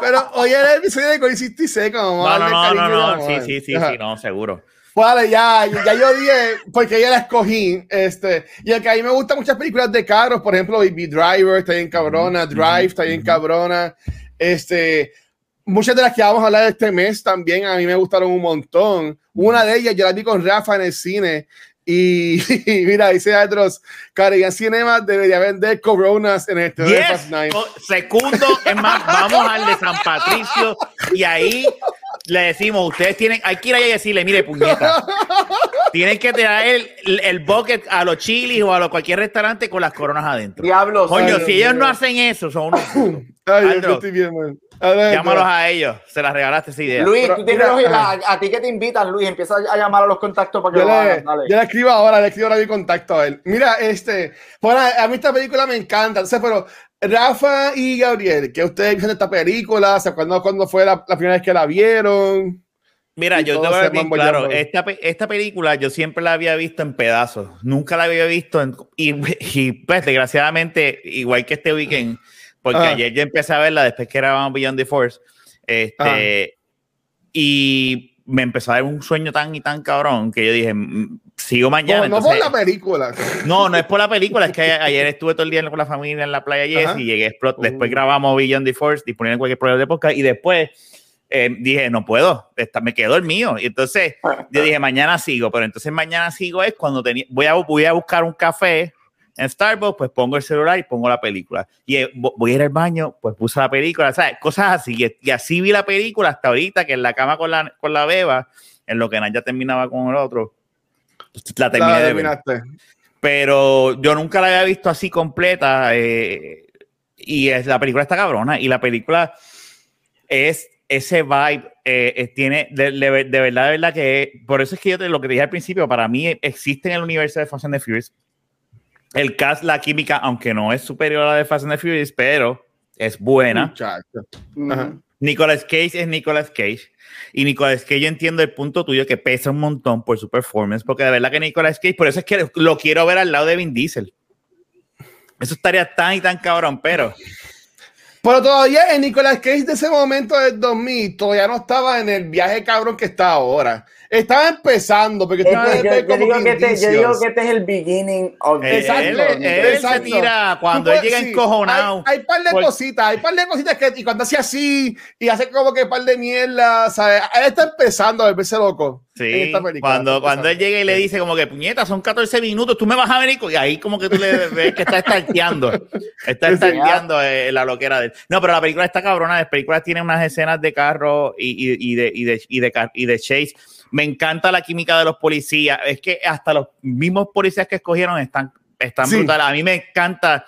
Pero hoy era el episodio de Coinciste Seco. No, no, no, no, no, sí, sí, sí, sí, no, seguro. Vale, ya, ya yo dije, porque ya la escogí. Este, y el que a mí me gustan muchas películas de carros, por ejemplo, Baby Driver, está bien cabrona, Drive, está bien cabrona. Este, muchas de las que vamos a hablar este mes también a mí me gustaron un montón. Una de ellas yo la vi con Rafa en el cine. Y, mira, dice Adros, Caribbean Cinema debería vender coronas en este yes. Segundo, es más, vamos al de San Patricio y ahí le decimos, ustedes tienen, hay que ir ahí y decirle, mire, puñeta, Tienen que traer el, el, bucket a los chilis o a cualquier restaurante con las coronas adentro. Diablos. Coño, si ellos no hacen eso, son unos. Ay, yo estoy bien, man. Llámalos a ellos, se las regalaste esa idea. Luis, tú tienes a, ti que te invitan, Luis, empieza a llamar a los contactos para que yo lo hagan. Dale. Yo le escribo ahora, le escribo ahora mi contacto a él. Mira, este, bueno, a mí esta película me encanta, sé, pero Rafa y Gabriel, que ustedes vieron esta película, ¿se acuerdan cuándo fue la, primera vez que la vieron? Mira, yo te voy a decir, claro, esta, esta, película yo siempre la había visto en pedazos, nunca la había visto en, y, y, pues desgraciadamente, igual que este weekend, porque ah. ayer yo empecé a verla después que grabamos Beyond the Force, este, ah. y me empezó a dar un sueño tan y tan cabrón que yo dije, mm, sigo mañana. No, no por la película. No, no es por la película, es que ayer estuve todo el día con la familia en la playa yes, y llegué, después uh. grabamos Beyond the Force, disponible en cualquier programa de podcast, y después eh, dije, no puedo, me quedo dormido. Y entonces yo dije, mañana sigo, pero entonces mañana sigo es cuando tenía, voy a, voy a buscar un café en Starbucks, pues pongo el celular y pongo la película. Y eh, voy a ir al baño, pues puse la película, ¿sabes? Cosas así. Y, así vi la película hasta ahorita, que en la cama con la, con la beba, en lo que ya terminaba con el otro, la terminé de ver. Pero yo nunca la había visto así completa. Eh, y es, la película está cabrona. Y la película es ese vibe. Eh, tiene de, verdad, de verdad que por eso es que yo te, lo que te dije al principio, para mí existe en el universo de Fast and the Furious el cast, la química, aunque no es superior a la de Fast and the Furious, pero es buena. Nicolas Cage es Nicolas Cage. Y Nicolas Cage, yo entiendo el punto tuyo que pesa un montón por su performance, porque de verdad que Nicolas Cage, por eso es que lo quiero ver al lado de Vin Diesel. Eso estaría tan y tan cabrón, pero. Pero todavía en Nicolas Cage de ese momento del 2000 todavía no estaba en el viaje cabrón que está ahora. Estaba empezando, porque tú puedes ver como digo que este, Yo digo que este es el beginning of the Exacto. Él, se tira cuando él llega encojonado. Hay, un par de cositas, hay par de cositas que y cuando hace así y hace como que un par de mierda, ¿sabes? Él está empezando a verse loco. Sí, cuando, cuando él llega y le dice como que, puñeta, son 14 minutos, tú me vas a venir y ahí como que tú le ves que está estarteando, está estarteando eh, la loquera de No, pero la película está cabrona, la película tiene unas escenas de carro y, y, y, de, y, de, y, de, y de chase me encanta la química de los policías. Es que hasta los mismos policías que escogieron están, están brutales. A mí me encanta,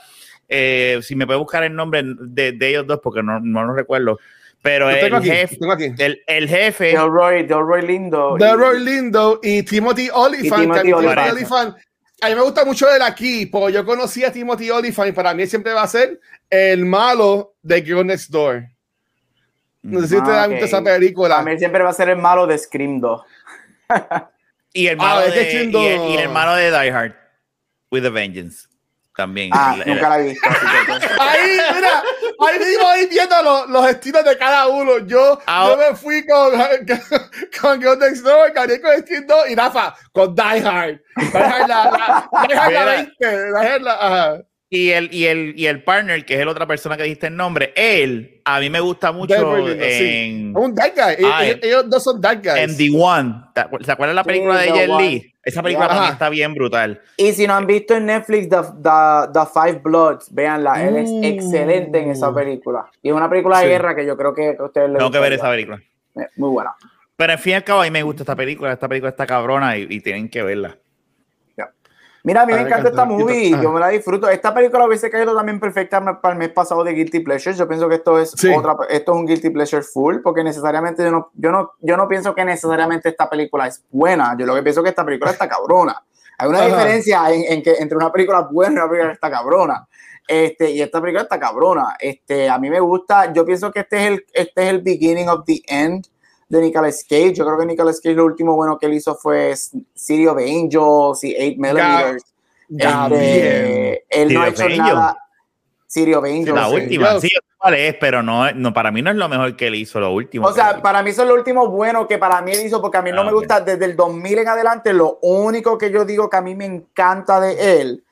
eh, si me puede buscar el nombre de, ellos dos, porque no, no lo recuerdo. Pero el, jefe, El, el, jefe. Delroy, Delroy Lindo. Delroy Lindo y Timothy Oliphant. Timothy Oliphant. A mí me gusta mucho él aquí, porque yo conocí a Timothy Oliphant y para mí siempre va a ser el malo de Girl Next Door. No sé si te dan esa película. A mí siempre va a ser el malo de Scream 2. y, el malo ah, de, y, el, hermano de Die Hard, With a Vengeance. También. Ah, nunca la he visto. Ahí, mira, ahí mismo ahí viendo los, los, estilos de cada uno. Yo, ah, yo me fui con, con, con Next Door, Gabriel con Scream 2 y Rafa con Die Hard. Die Hard la, la, Die Hard la 20. Die Hard la, ajá. Y el, y, el, y el partner, que es el otra persona que dijiste el nombre, él, a mí me gusta mucho en... Un bad guy. Ah, ellos, dos son bad guys. En The One. ¿Se acuerdan la película de Jet Lee? Esa película también está bien brutal. Y si no han visto en Netflix The, The, Five Bloods, véanla. Él es excelente en esa mm. película. Y es una película de guerra que yo creo que a ustedes les Tengo que ver esa película. Eh, muy buena. Pero en fin y al cabo, a mí me gusta esta película. Esta película está cabrona y tienen que verla. Mira, a mí me encanta esta movie, yo me la disfruto. Esta película hubiese caído también perfecta para el mes pasado de Guilty Pleasure. Yo pienso que esto es otra, esto es un Guilty Pleasure full, porque necesariamente yo no, yo no, yo no pienso que necesariamente esta película es buena. Yo lo que pienso es que esta película está cabrona. Hay una diferencia en, que entre una película buena y una película que está cabrona. Este, y esta película está cabrona. Este, a mí me gusta, yo pienso que este es el, este es el beginning of the end de Nicolas Cage. Yo creo que Nicolas Cage lo último bueno que él hizo fue City of Angels y 8 mm. Este, él no ha hecho nada. City of Angels. La última, sí, cuál es, pero no, no, para mí no es lo mejor que él hizo, lo último. O sea, para mí eso es lo último bueno que para mí él hizo, porque a mí no ah, me gusta desde el 2000 en adelante. Lo único que yo digo que a mí me encanta de él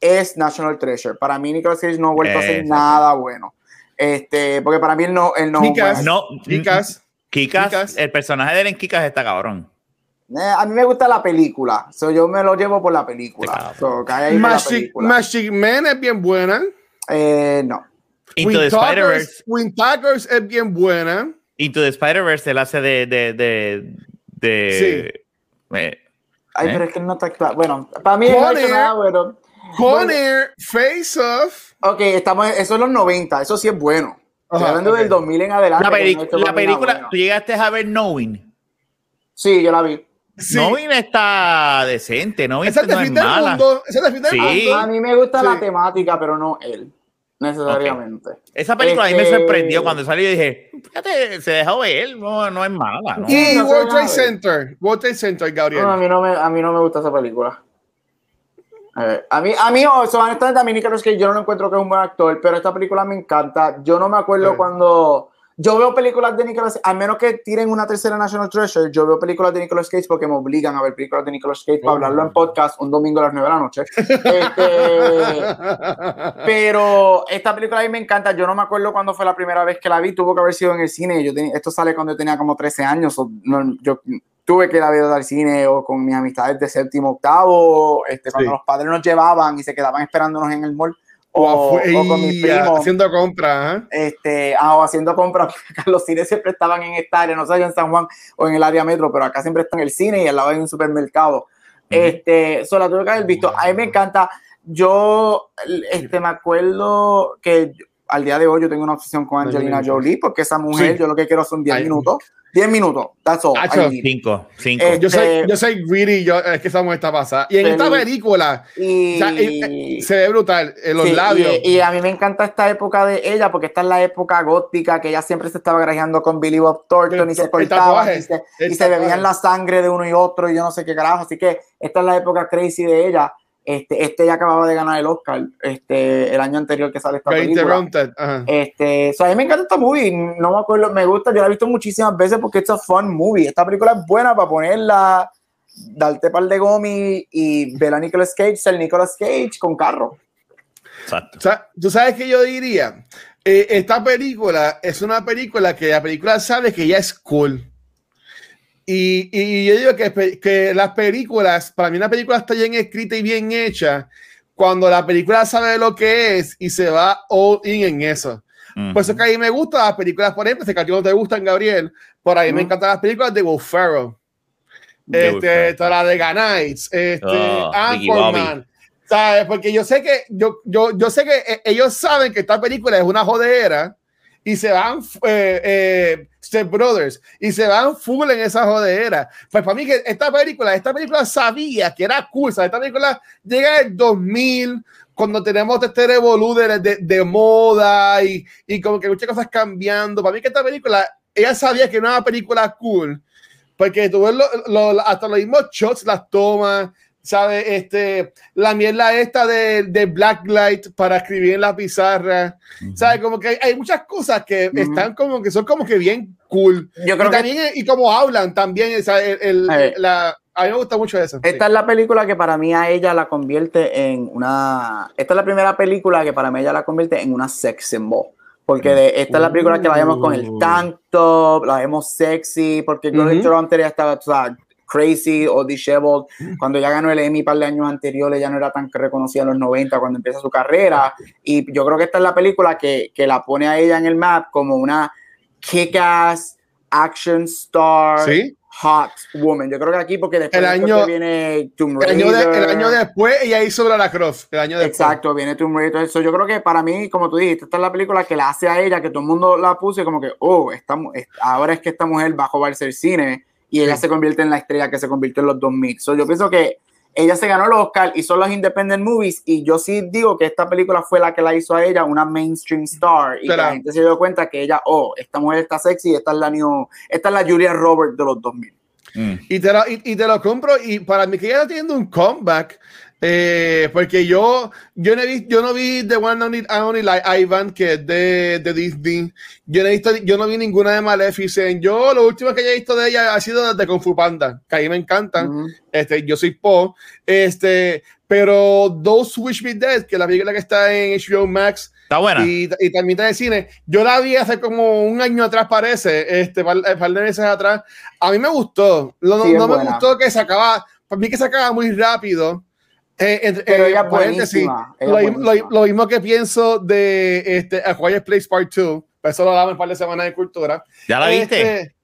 es National Treasure. Para mí Nicolas Cage no ha vuelto a hacer nada bueno. Este, porque para mí él no, él no. Kikas, no, Kikas, Kikas, el personaje de él en Kikas está cabrón. Eh, a mí me gusta la película, so yo me lo llevo por la película. So, Magic, Magic Man es bien buena. Eh, no. Into the Spider-Verse. Es bien buena. Into the Spider-Verse él hace de. de, de, de sí. Eh, Ay, ¿Eh? pero es que no está claro. Bueno, para mí es nada bueno. Con Face Off. Ok, estamos, eso es los 90, eso sí es bueno. Hablando del 2000 en adelante. La, película, ¿tú llegaste a ver Knowing? Sí, yo la vi. Knowing está decente, Knowing no es mala. Mundo. sí. A mí me gusta la temática, pero no él necesariamente. Esa película a mí me este, sorprendió cuando salió y dije, fíjate, se dejó ver, no, no es mala. Y World Trade Center, World Trade Center, Gabriel. a, mí no me, a mí no me gusta esa película. A mí, a mí, oh, honestamente, a mí Nicolas Cage yo no encuentro que es un buen actor, pero esta película me encanta. Yo no me acuerdo cuando yo veo películas de Nicolas Cage, al menos que tiren una tercera National Treasure, yo veo películas de Nicolas Cage porque me obligan a ver películas de Nicolas Cage para hablarlo en podcast un domingo a las 9 de la noche. Este, pero esta película a mí me encanta. Yo no me acuerdo cuándo fue la primera vez que la vi, tuvo que haber sido en el cine. Yo esto sale cuando yo tenía como 13 años. yo tuve que ir a ver al cine o con mis amistades de séptimo, octavo, este, cuando los padres nos llevaban y se quedaban esperándonos en el mall o, con mis primos. Haciendo compras. Este, ah, o haciendo compras. Los cines siempre estaban en esta área, no sé, en San Juan o en el área metro, pero acá siempre está en el cine y al lado hay un supermercado. Este, solo tuve que haber visto. A mí me encanta. Yo este, me acuerdo que al día de hoy yo tengo una obsesión con Angelina Jolie, porque esa mujer, yo lo que quiero son 10 minutos 10 minutos, that's all. 5, 5. yo, soy, este, yo soy greedy, yo, es que esa mujer está pasada. Y en esta película y, se ve brutal, en los labios. Y, a mí me encanta esta época de ella, porque esta es la época gótica, que ella siempre se estaba grajeando con Billy Bob Thornton y se cortaba y se, y se bebían la sangre de uno y otro y yo no sé qué carajo. Así que esta es la época crazy de ella. Este, este ya acababa de ganar el Oscar este, el año anterior que sale esta película. Este, a mí me encanta esta movie, no me acuerdo, me gusta, yo la he visto muchísimas veces porque es un fun movie. Esta película es buena para ponerla, darte par de gomi y ver a Nicolas Cage, ser Nicolas Cage con carro. Exacto. O sea, tú sabes que yo diría, eh, esta película es una película que la película sabe que ya es cool. Y, y, yo digo que, que, las películas, para mí una película está bien escrita y bien hecha cuando la película sabe lo que es y se va all in en eso. Por eso que a mí me gustan las películas, por ejemplo, si que a ti no te gustan, Gabriel, por ahí me encantan las películas de Will Ferrell. Este, toda la de Ganites, este, oh, Anchorman, ¿sabes? Porque yo sé que, yo, yo, yo sé que eh, ellos saben que esta película es una jodera y se van eh, eh, Step Brothers y se van full en esa jodera. Pues para mí que esta película, esta película sabía que era cool, esta película llega en el 2000 cuando tenemos este revolú de, de, moda y, y, como que muchas cosas cambiando. Para mí que esta película, ella sabía que era una película cool, porque tú ves lo, hasta los mismos shots las tomas, ¿sabes? Este, la mierda esta de, de Blacklight para escribir en la pizarra, ¿sabes? Como que hay, muchas cosas que están como que son como que bien cool. Yo creo y también, y como hablan también, el, la, a mí me gusta mucho eso. Esta es la película que para mí a ella la convierte en una. Esta es la primera película que para mí ella la convierte en una sex symbol. Porque de, esta es la película que la vemos con el uh. tank top, la vemos sexy, porque yo uh anterior ya estaba, Crazy o Disheveled, cuando ya ganó el Emmy par de años anteriores, ya no era tan reconocida en los 90 cuando empieza su carrera. Y yo creo que esta es la película que, que la pone a ella en el map como una kick-ass action star. Hot Woman. Yo creo que aquí, porque después, el año, viene Tomb Raider. El año, el año después ella hizo la Croft. El año después. Exacto, viene Tomb Raider. Eso yo creo que para mí, como tú dijiste, esta es la película que la hace a ella, que todo el mundo la puso y como que, oh, esta, ahora es que esta mujer va a jugarse el cine y ella se convierte en la estrella que se convirtió en los 2000. So, yo pienso que ella se ganó el Oscar y son los independent movies y yo sí digo que esta película fue la que la hizo a ella una mainstream star y la gente se dio cuenta que ella, oh, esta mujer está sexy, esta es la new, esta es la Julia Roberts de los 2000. Mm. Y, te lo, y, te lo compro y para mí que ella está teniendo un comeback eh, porque yo, yo, no vi, yo no vi The One Only, Only Like Ivan, que es de, de, Disney. Yo no, he visto, yo no vi ninguna de Maleficent. Yo lo último que he visto de ella ha sido de Kung Fu Panda, que ahí me encantan. este, yo soy Po. Este, pero Those Wish Me Dead, que la película que está en HBO Max. Está buena. Y, y también está de cine. Yo la vi hace como un año atrás, parece, este, par, par de meses atrás. A mí me gustó. no, no me gustó que se acaba, para mí que se acaba muy rápido eh, Pero eh, lo, mismo que pienso de este, A Quiet Place Part 2. Eso lo damos un par de semanas de cultura. ¿Ya la viste? Este,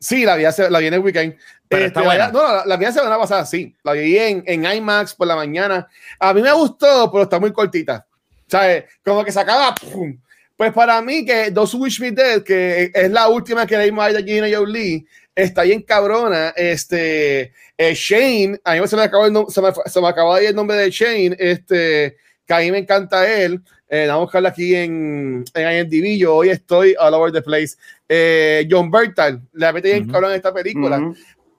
Sí, la vi, hace, la vi en el weekend. Este, la, no, la, la vi la semana pasada, sí. La vi en, en IMAX por la mañana. A mí me gustó, pero está muy cortita. ¿Sabes? Como que se acaba. Pues para mí, que Dos Wish Me Dead, que es la última que leímos ahí de Gina Jolie, está bien cabrona. Este, eh, Shane, a mí se me acabó el, se me, se me acabó ahí el nombre de Shane, este, que a mí me encanta él. Eh, vamos a buscarlo aquí en, en IMDb. Yo hoy estoy all over the place. Eh, John Bertal, la metí bien cabrón en esta película.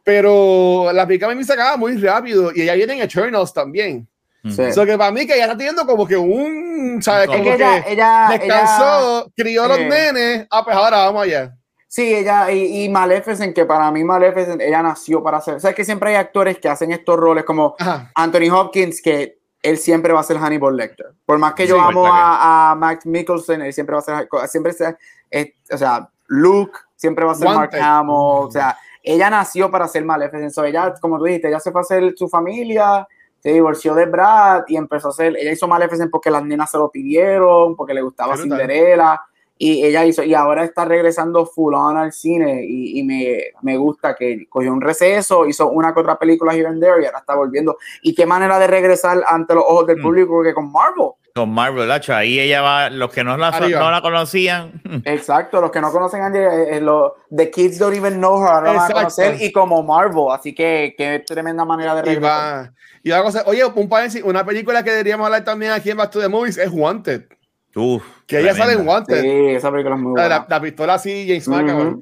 Pero la película me sacaba muy rápido y ella viene en Eternals también. Sí. que para mí que ella está teniendo como que un, ¿sabes? Como que, ella, descansó, crió a los eh, nenes, ah, pues ahora vamos allá. Sí, ella y, y Maleficent, que para mí Maleficent, ella nació para hacer. O sea, que siempre hay actores que hacen estos roles como Anthony Hopkins, que él siempre va a ser Hannibal Lecter. Por más que yo amo a, a, Max Mikkelsen, él siempre va a ser, siempre sea, o sea, Luke siempre va a ser Mark Hamill, o sea, ella nació para ser Maleficent. So, ella, como tú dijiste, ella se fue a hacer su familia, se divorció de Brad y empezó a hacer, ella hizo Maleficent porque las nenas se lo pidieron, porque le gustaba Cinderella y ella hizo, y ahora está regresando full on al cine y, me, me, gusta que cogió un receso, hizo una que otra película here and there y ahora está volviendo. Y qué manera de regresar ante los ojos del mm. público que con Marvel. Con Marvel, hecho ahí ella va, los que no la, no la conocían. Exacto, los que no conocen a Angie, eh, eh, los, The Kids Don't Even Know Her, ahora van a conocer y como Marvel, así que qué tremenda manera de regresar. Y, va, y oye, un paréntesis, una película que deberíamos hablar también aquí en Back to the Movies es Wanted. Uf, que ella sale en Wanted. Sí, esa película es muy buena. La, pistola así, James uh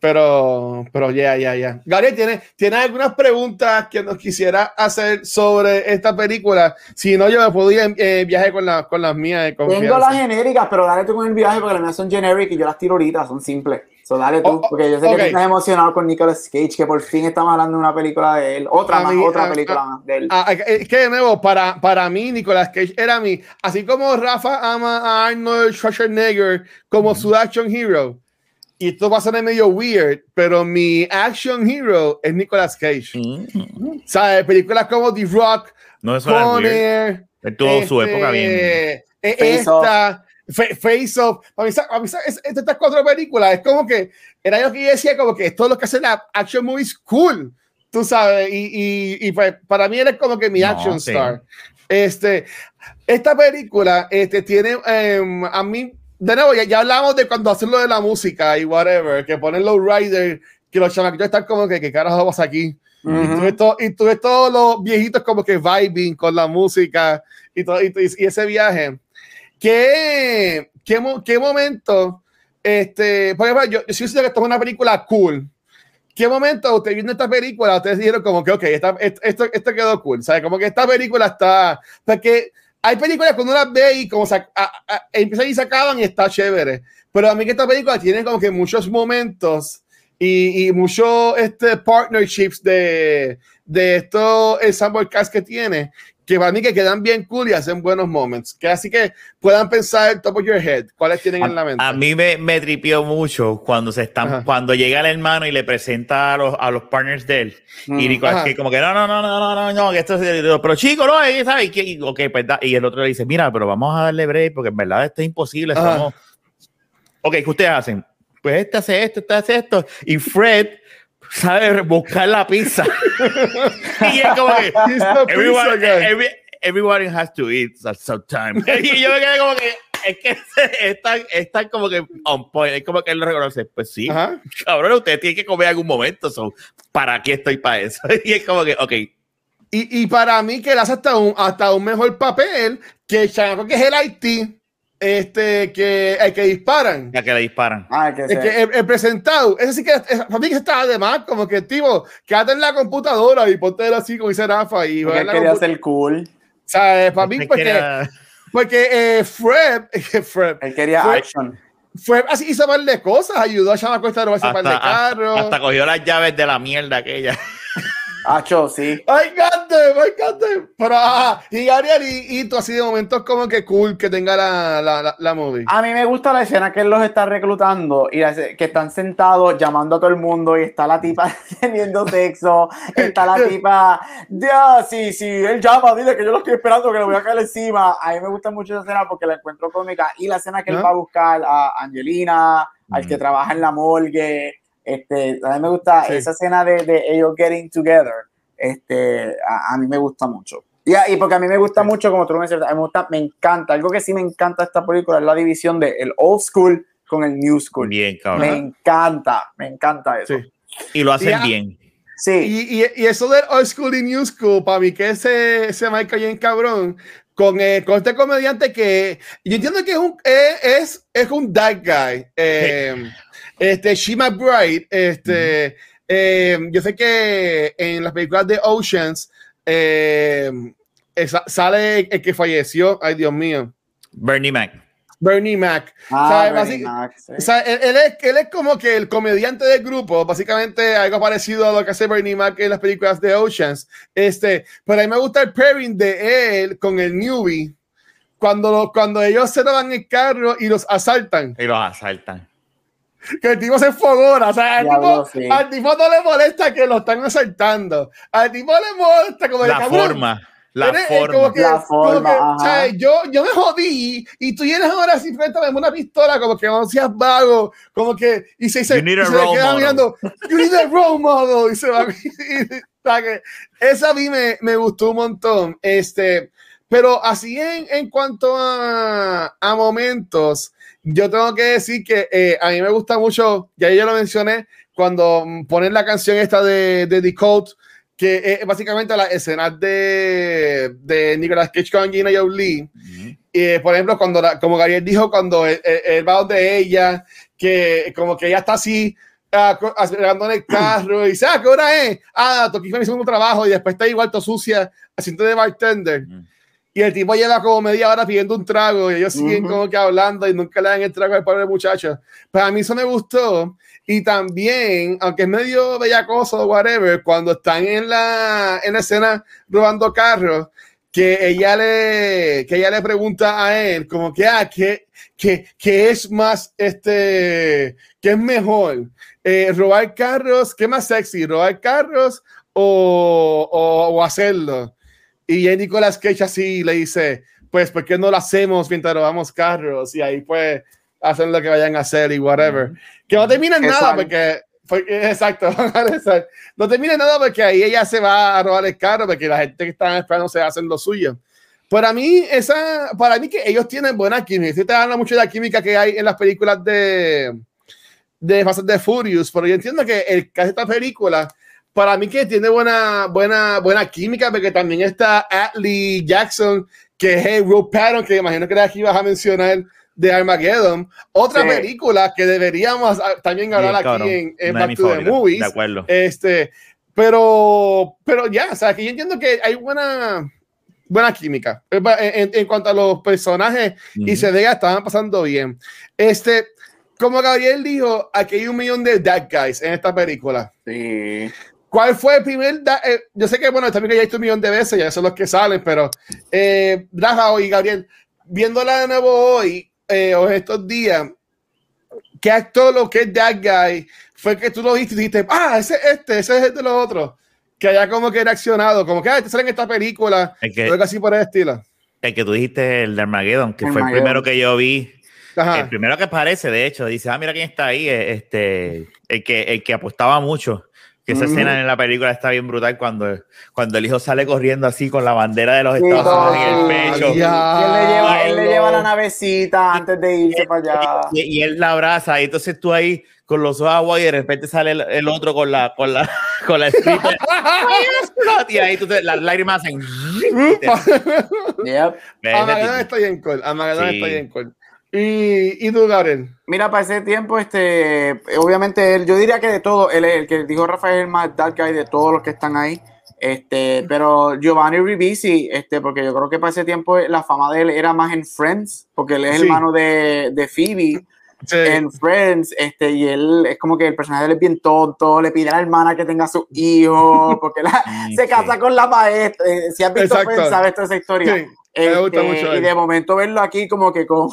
Pero, pero ya, ya, ya. Gary, ¿tienes, ¿tienes algunas preguntas que nos quisiera hacer sobre esta película? Si no, yo me podía eh, viaje con, la, con las mías. De Tengo las genéricas, pero dale tú con el viaje porque las mías son generic y yo las tiro ahorita, son simples. So, dale tú, oh, oh, porque yo sé que estás emocionado con Nicolas Cage, que por fin estamos hablando de una película de él. Otra más, otra película más de él. es que de nuevo, para, para mí, Nicolas Cage era mi. Así como Rafa ama a Arnold Schwarzenegger como su action hero. Y esto va a ser medio weird, pero mi action hero es Nicolas Cage. Mm. ¿Sabes? Películas como The Rock, no, Conner. Tuvo su época bien. Este, e, esta. Face Off, a mí, a mí estas cuatro películas es como que era yo que decía como que esto es lo que hace la action movies cool, tú sabes, y, y, y pues, para mí eres como que mi action star. Este, esta película este, tiene um, a mí, de nuevo, ya, hablamos de cuando hacen lo de la música y whatever, que ponen los riders, que los chamaquitos están como que, ¿qué carajo vamos aquí? y, tú ves y, todos los viejitos como que vibing con la música y, todo, y, y ese viaje. ¿Qué, qué, qué momento? Este, por ejemplo, yo, yo sé que esto es una película cool. ¿Qué momento usted viendo esta película? Ustedes dijeron como que, ok, esto, esto quedó cool, ¿sabes? Como que esta película está. Porque hay películas que uno las ve y como se, empiezan y se acaban y está chévere. Pero a mí que esta película tiene como que muchos momentos y, y muchos este, partnerships de, de esto, el sample cast que tiene, que para mí que quedan bien cool y hacen buenos moments. Que así que puedan pensar top of your head, cuáles tienen en la mente. A mí me, me tripió mucho cuando se están, cuando llega el hermano y le presenta a los, a los partners de él. Y digo, que como que no, no, no, no, no, no, no, que esto es, pero chico, no, ¿sabes? Y, okay, pues, y el otro le dice, mira, pero vamos a darle break porque en verdad esto es imposible. Estamos... Ok, ¿qué ustedes hacen? Pues este hace esto, este hace esto. Y Fred sabe buscar la pizza. y es como que everyone, every, has to eat at some time. y yo me quedé como que es que están, están como que on point, es como que él lo reconoce. Pues sí, cabrón, usted tiene que comer en algún momento. So, ¿Para qué estoy para eso? y es como que, ok. Y, y para mí que él hace hasta un, hasta un mejor papel que el que es el Haití este, que el que disparan. El que le disparan. Ah, el, que el, presentado. Ese sí que para mí que está además, como que tipo, quédate en la computadora y ponte así como dice Rafa. Y él quería ser cool. O sea, para mí, porque, porque eh, Fred, Fred, él quería action. Fue así, hizo par de cosas, ayudó a Chama Cuesta a robarse par de carros. Hasta, hasta cogió las llaves de la mierda aquella. Acho, sí. ¡Ay, y Ariel, y, y, tú así de momentos como que cool que tenga la, la, la, movie. A mí me gusta la escena que él los está reclutando y que están sentados llamando a todo el mundo y está la tipa teniendo sexo, está la tipa, ya, sí, sí, él llama, dile que yo lo estoy esperando, que le voy a caer encima. A mí me gusta mucho esa escena porque la encuentro cómica y la escena que él va a buscar a Angelina, al que trabaja en la morgue Este, a mí me gusta esa escena de, de, ellos getting together. Este, a, mí me gusta mucho. Y, y, porque a mí me gusta mucho, como tú me dices, me, gusta, me encanta. Algo que sí me encanta esta película es la división de el old school con el new school. Bien, cabrón. Me encanta, me encanta eso. Y lo hacen bien. Sí. Y, y, y, eso del old school y new school, para mí que ese, ese Michael bien cabrón, con, eh, con este comediante que yo entiendo que es un, eh, es, es un dark guy. Eh, este, Shima Bright, este, eh, yo sé que en las películas de Oceans eh, sale el que falleció, ay Dios mío. Bernie Mac. Bernie Mac. Ah, Bernie Mac él, es, él, es, como que el comediante del grupo, básicamente algo parecido a lo que hace Bernie Mac en las películas de Oceans. Este, pero a mí me gusta el pairing de él con el newbie. Cuando, cuando ellos se van en el carro y los asaltan. Y los asaltan que el tipo se fogona, o sea, al tipo, al tipo, no le molesta que lo están asaltando, al tipo le molesta como la forma. La forma. Que, la forma o sea, yo, yo me jodí y tú vienes ahora simplemente a una pistola como que no seas vago, como que y se, se, you need a role queda mirando, you need a role model y se va y, que esa a mí me, me, gustó un montón este pero así en, en cuanto a, a momentos yo tengo que decir que eh, a mí me gusta mucho, ya yo lo mencioné, cuando ponen la canción esta de, de The Code, que es básicamente la escena de, de Nicolas Cage con Gina Jolie. y, por ejemplo, cuando como Gabriel dijo, cuando el, el, de ella, que como que ella está así, acelerando en el carro y dice, ah, ¿qué hora es? Ah, toqué mi segundo trabajo y después está igual, todo sucia, haciendo de bartender. Y el tipo lleva como media hora pidiendo un trago y ellos siguen como que hablando y nunca le dan el trago al pobre muchacho. Pues a mí eso me gustó. Y también, aunque es medio bellacoso o whatever, cuando están en la, en la escena robando carros, que ella le, que ella le pregunta a él como que, ah, ¿qué, qué, qué es más, este, qué es mejor? Eh, ¿Robar carros? ¿Qué más sexy? ¿Robar carros o, o, o hacerlo? Y en Nicolas Cage así le dice, pues, ¿por qué no lo hacemos mientras robamos carros? Y ahí pues hacen lo que vayan a hacer y whatever. Que no termina nada porque, exacto, no termina nada porque ahí ella se va a robar el carro porque la gente que está esperando se hacen lo suyo. Para mí, esa, para mí que ellos tienen buena química. Estoy te habla mucho de la química que hay en las películas de de Fast de Furious, pero yo entiendo que el caso de esta película para mí que tiene buena, buena, buena química, porque también está Atlee Jackson, que es el Rope Patton, que imagino que aquí vas a mencionar de Armageddon. Otra película que deberíamos también hablar aquí en, en Back to the Movies. De acuerdo. Este, pero, pero ya, o sea, que yo entiendo que hay buena, buena química en, en, cuanto a los personajes y se vea, estaban pasando bien. Este, como Gabriel dijo, aquí hay un millón de bad guys en esta película. Sí. ¿Cuál fue el primer? Eh, yo sé que, bueno, también que ya he visto un millón de veces, ya son los que salen, pero eh, Raja y Gabriel, viéndola de nuevo hoy, eh, o estos días, ¿qué actor lo que es That Guy fue que tú lo viste y dijiste, ah, ese es este, ese es el de los otros? Que haya como que reaccionado, como que, ah, te sale en esta película, el que, algo así por el estilo. El que tú dijiste, el de Armageddon, que fue el primero que yo vi. El primero que aparece, de hecho, dice, ah, mira quién está ahí, este, el que, el que apostaba mucho. Que esa escena en la película está bien brutal cuando, cuando el hijo sale corriendo así con la bandera de los Estados Unidos en el pecho. Y, él, le lleva, él le lleva la navecita antes de irse para allá. Y, él la abraza. Y entonces tú ahí con los ojos agua y de repente sale el, otro con la con la con la y ahí tú te, las lágrimas hacen. yep. Amagedón está bien cool. Amagedón está bien cool. ¿Y, y Gabriel? Mira, para ese tiempo, este, obviamente, él, yo diría que de todo, él, el que dijo Rafael, el más dark guy de todos los que están ahí. Este, pero Giovanni Ribisi, este, porque yo creo que para ese tiempo la fama de él era más en Friends, porque él es hermano de, de Phoebe en Friends, este, y él es como que el personaje de él es bien tonto, le pide a la hermana que tenga su hijo, porque se casa con la maestra. Eh, si has visto Friends, sabes toda esa historia. Sí, me gusta este, mucho y de momento verlo aquí como que con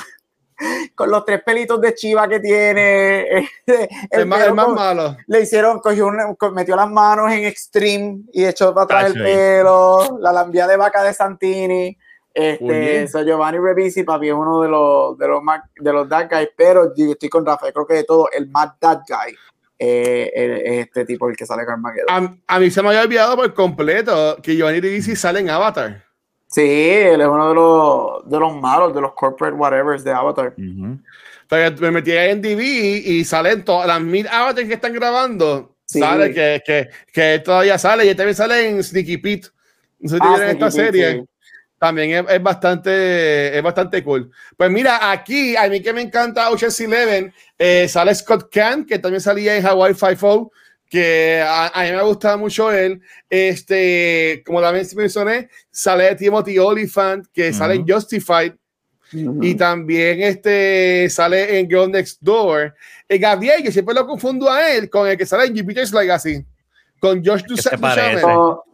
con los tres pelitos de chiva que tiene. El, el, más, malo. Le hicieron, cogió metió las manos en Extreme y echó para atrás el pelo. La lambía de vaca de Santini. Este, so Giovanni Revisi, papi, es uno de los, de los, de los Dark Guys, pero yo estoy con Rafael, creo que de todo, el más Dark Guy este tipo el que sale Carmageddon. A, mí se me había olvidado por completo que Giovanni Ribisi sale en Avatar. Sí, él es uno de los, de los malos, de los corporate whatevers de Avatar. me metí en DV y salen todas las mil avatars que están grabando. Sale que, que, que, todavía sale y también sale en Sneaky Pete. No sé si ah, esta serie. También es, bastante, es bastante cool. Pues mira, aquí a mí que me encanta Ocean's Eleven, eh, sale Scott Kahn, que también salía en Hawaii Five-O, que a, mí me gusta mucho él. Este, como también mencioné, sale Timothy Oliphant, que sale en Justified. Y también este, sale en Girl Next Door. El Gabriel, que siempre lo confundo a él con el que sale en Jupiter's Legacy con Josh Duchamp.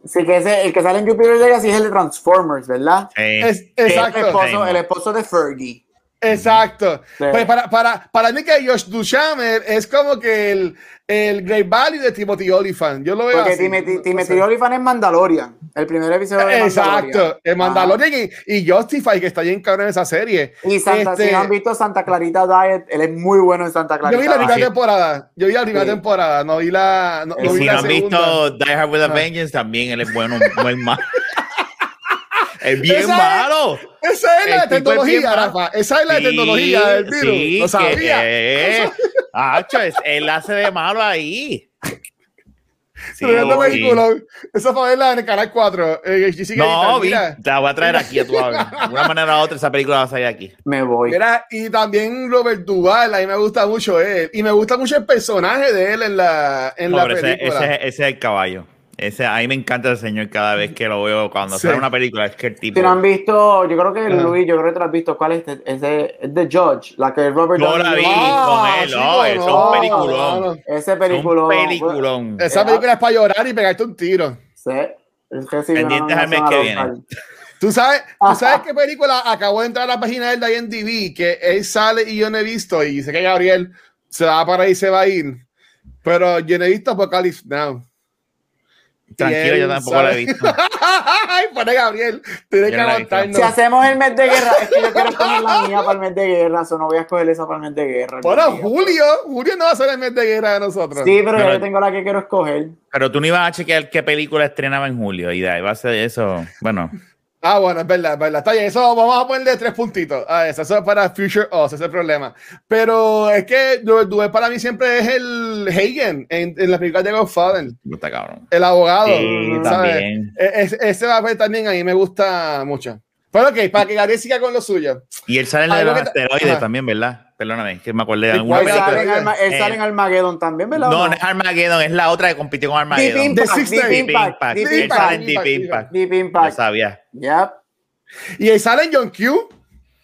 Sí, que ese, el que sale en Jupiter Legacy es el de Transformers, ¿verdad? Es, exacto. El esposo, el esposo de Fergie. Exacto. Pues para, para, para mí que Josh Duchamp es como que el, el Great Value de Timothy Olyphant. Yo lo veo Porque así. Timothy, Timothy Olyphant es Mandalorian. El primer episodio de Mandalorian. Exacto. El Mandalorian y, y, Justify, que está bien cabrón en esa serie. Y Santa, si este han visto Santa Clarita Diet, él es muy bueno en Santa Clarita. Yo vi la primera temporada. Yo vi la primera temporada. No vi la. No, no si no han visto Die Hard with a Vengeance, también él es bueno, muy mal. es bien malo. esa es la tecnología, Rafa. Esa es la tecnología del virus. Sí, lo sabía. Que, él hace de malo ahí. Sí, película, esa fue verla en el canal 4. Eh, no, vi, te la voy a traer aquí a tu De una manera u otra, esa película va a salir aquí. Me voy. Mira, y también Robert Duval, a mí me gusta mucho él. Y me gusta mucho el personaje de él en la, en la película. ese, ese es el caballo. Ese, a mí me encanta el señor cada vez que lo veo cuando sale una película. Es que el tipo. Si no han visto, yo creo que Luis, yo creo que te lo has visto. ¿Cuál es? Ese es The Judge, la que Robert Yo la vi con él, no, es un peliculón. Ese peliculón. Un peliculón. Esa película es para llorar y pegarte un tiro. Sí. Es que sí, Pendientes al mes que viene. ¿Tú sabes, ¿Tú sabes qué película acabó de entrar a la página del IMDb? Que él sale y yo no he visto. Y dice que Gabriel se va para ahí y se va a ir. Pero yo no he visto Apocalypse Now. Tranquilo, yo tampoco lo he visto. Ay, pone Gabriel. Tiene que aguantarnos. Si hacemos el mes de guerra, es que yo quiero escoger la mía para el mes de guerra, o no voy a escoger esa para el mes de guerra. Bueno, Julio, Julio no va a ser el mes de guerra de nosotros. Sí, pero, yo tengo la que quiero escoger. Pero tú no ibas a chequear qué película estrenaba en julio, y de ahí va a ser eso. Bueno. Ah, bueno, es verdad, es verdad. Está bien, eso vamos a ponerle tres puntitos a eso. Eso es para Future Us, ese es el problema. Pero es que Due para mí siempre es el Hagen en, en la película de Godfather. Está cabrón. El abogado. Sí, también. E, ese papel también a mí me gusta mucho. Pero ok, para que Gabriel siga con lo suyo. Y él sale en los asteroides también, ¿verdad? Perdóname, que me acordé de alguna Él sale, en, Arma él sale en Armageddon también, ¿verdad? No, no es Armageddon, es la otra que compitió con Armageddon. Deep Impact. Deep Impact. Deep Impact. Deep Impact. Deep Impact. Deep Impact. Lo sabía. Yep. Y ahí sale John Q.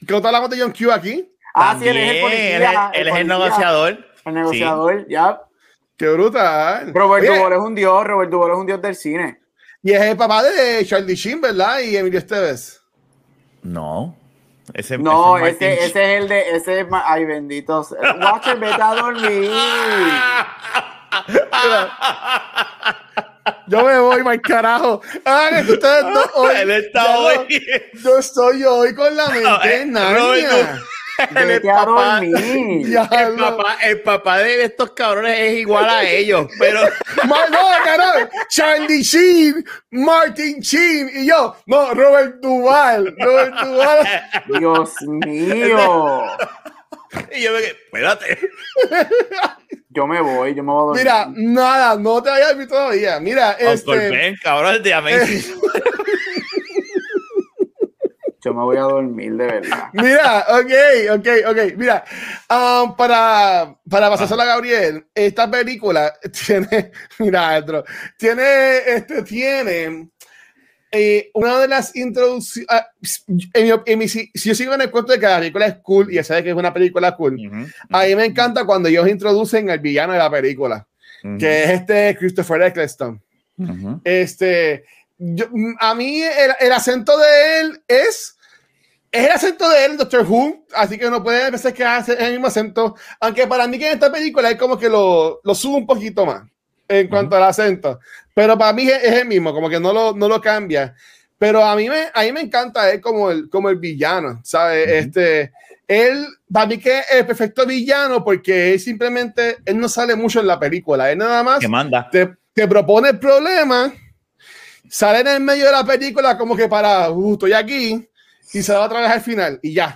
Que no te hablamos de John Q aquí. Ah, sí, él es el policía. Él es el, negociador. El negociador, ya. Qué brutal. Robert Duvall es un dios, Robert Duvall es un dios del cine. Y es el papá de Charlie Sheen, ¿verdad? Y Emilio Esteves. No. Ese, no, ese, ese, es el de. Ese es. Ay, benditos. Watcher, vete a dormir. Yo me voy, mal carajo. Ah, ustedes no, hoy, Él está hoy. yo estoy hoy con la mente en el, el, papá, el, papá, el papá de estos cabrones es igual a ellos, pero. no, carajo. Charlie Sheen, Martin Sheen y yo. No, Robert Duval. Robert Duval. Dios mío. Y yo me quedé, espérate. Yo me voy, yo me voy a dormir. Mira, nada, no te vayas a dormir todavía. Mira, este. Ben, cabrón, de Yo me voy a dormir, de verdad. Mira, ok, ok, ok. Mira, um, para, para pasarse a Gabriel, esta película tiene, mira, tiene, este, tiene eh, una de las introducciones, ah, si, yo sigo en el cuento de que la película es cool y ya sabes que es una película cool, a mí me encanta cuando ellos introducen al villano de la película, que es este Christopher Eccleston. Este, a mí el, acento de él es, es el acento de él Doctor Who, así que uno puede pensar que hace el mismo acento, aunque para mí que en esta película es como que lo, lo sube un poquito más en cuanto al acento. Pero para mí es, el mismo, como que no lo, no lo cambia. Pero a mí me, a mí me encanta él como el, como el villano, ¿sabes? este, él, para mí que es el perfecto villano porque él simplemente, él no sale mucho en la película, él nada más manda. Te, te, propone el problema, sale en el medio de la película como que para, uh, estoy aquí, y se va otra vez al final, y ya.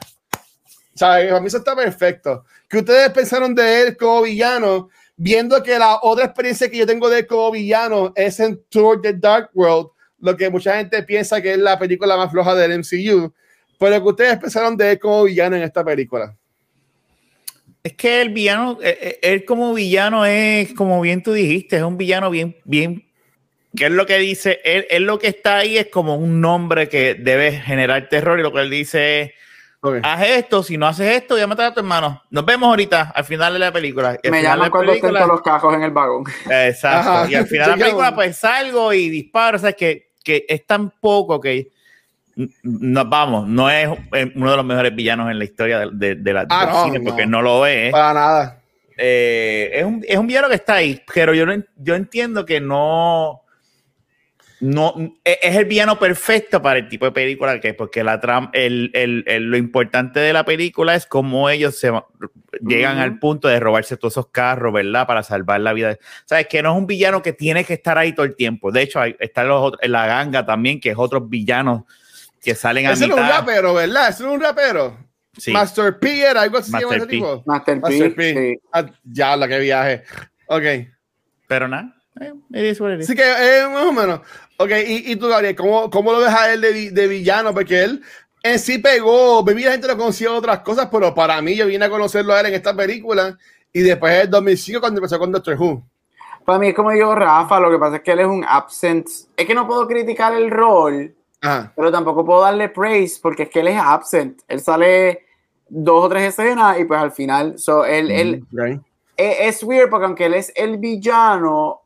Sea, para mí eso está perfecto. ¿Qué ustedes pensaron de él como villano? Viendo que la otra experiencia que yo tengo de él como villano es en Tour the Dark World, lo que mucha gente piensa que es la película más floja del MCU pero que ustedes pensaron de él como villano en esta película. Es que el villano, eh, eh, él como villano es, como bien tú dijiste, es un villano bien, bien, que es lo que dice, él, él lo que está ahí es como un nombre que debe generar terror y lo que él dice es, haz esto, si no haces esto, voy a matar a tu hermano. Nos vemos ahorita, al final de la película. Me llaman cuando película, los cajos en el vagón. Exacto. Y al final de la película, pues salgo y disparo, o sea, que, que es tan poco que no, vamos, no es uno de los mejores villanos en la historia de, de, la, ah, cine porque no. lo es. Para nada. Eh, es, un, es, un, villano que está ahí, pero yo, no, yo entiendo que no, no e, es el villano perfecto para el tipo de película que es, porque la trama, el, el, lo importante de la película es cómo ellos se llegan al punto de robarse todos esos carros, ¿verdad? Para salvar la vida. Sabes que no es un villano que tiene que estar ahí todo el tiempo. De hecho, hay, está los, la ganga también, que es otros villanos que salen a Ese mitad. es un rapero, ¿verdad? Ese es un rapero. Sí. Master P era algo así. Master, P. Tipo? Master, Master P. Sí. Ah, ya, la que viaje. Ok. Pero nada. Eh, sí que eh, más o menos. Ok, y, y tú, Gabriel, ¿cómo, ¿cómo, lo ves a él de, de, villano? Porque él en sí pegó, baby, la gente lo conocía otras cosas, pero para mí yo vine a conocerlo a él en esta película y después en 2005 cuando empezó con Doctor Who. Para mí es como digo Rafa, lo que pasa es que él es un absent. Es que no puedo criticar el rol, pero tampoco puedo darle praise porque es que él es absent. Él sale dos o tres escenas y pues al final, so, él, él mm, es, weird porque aunque él es el villano,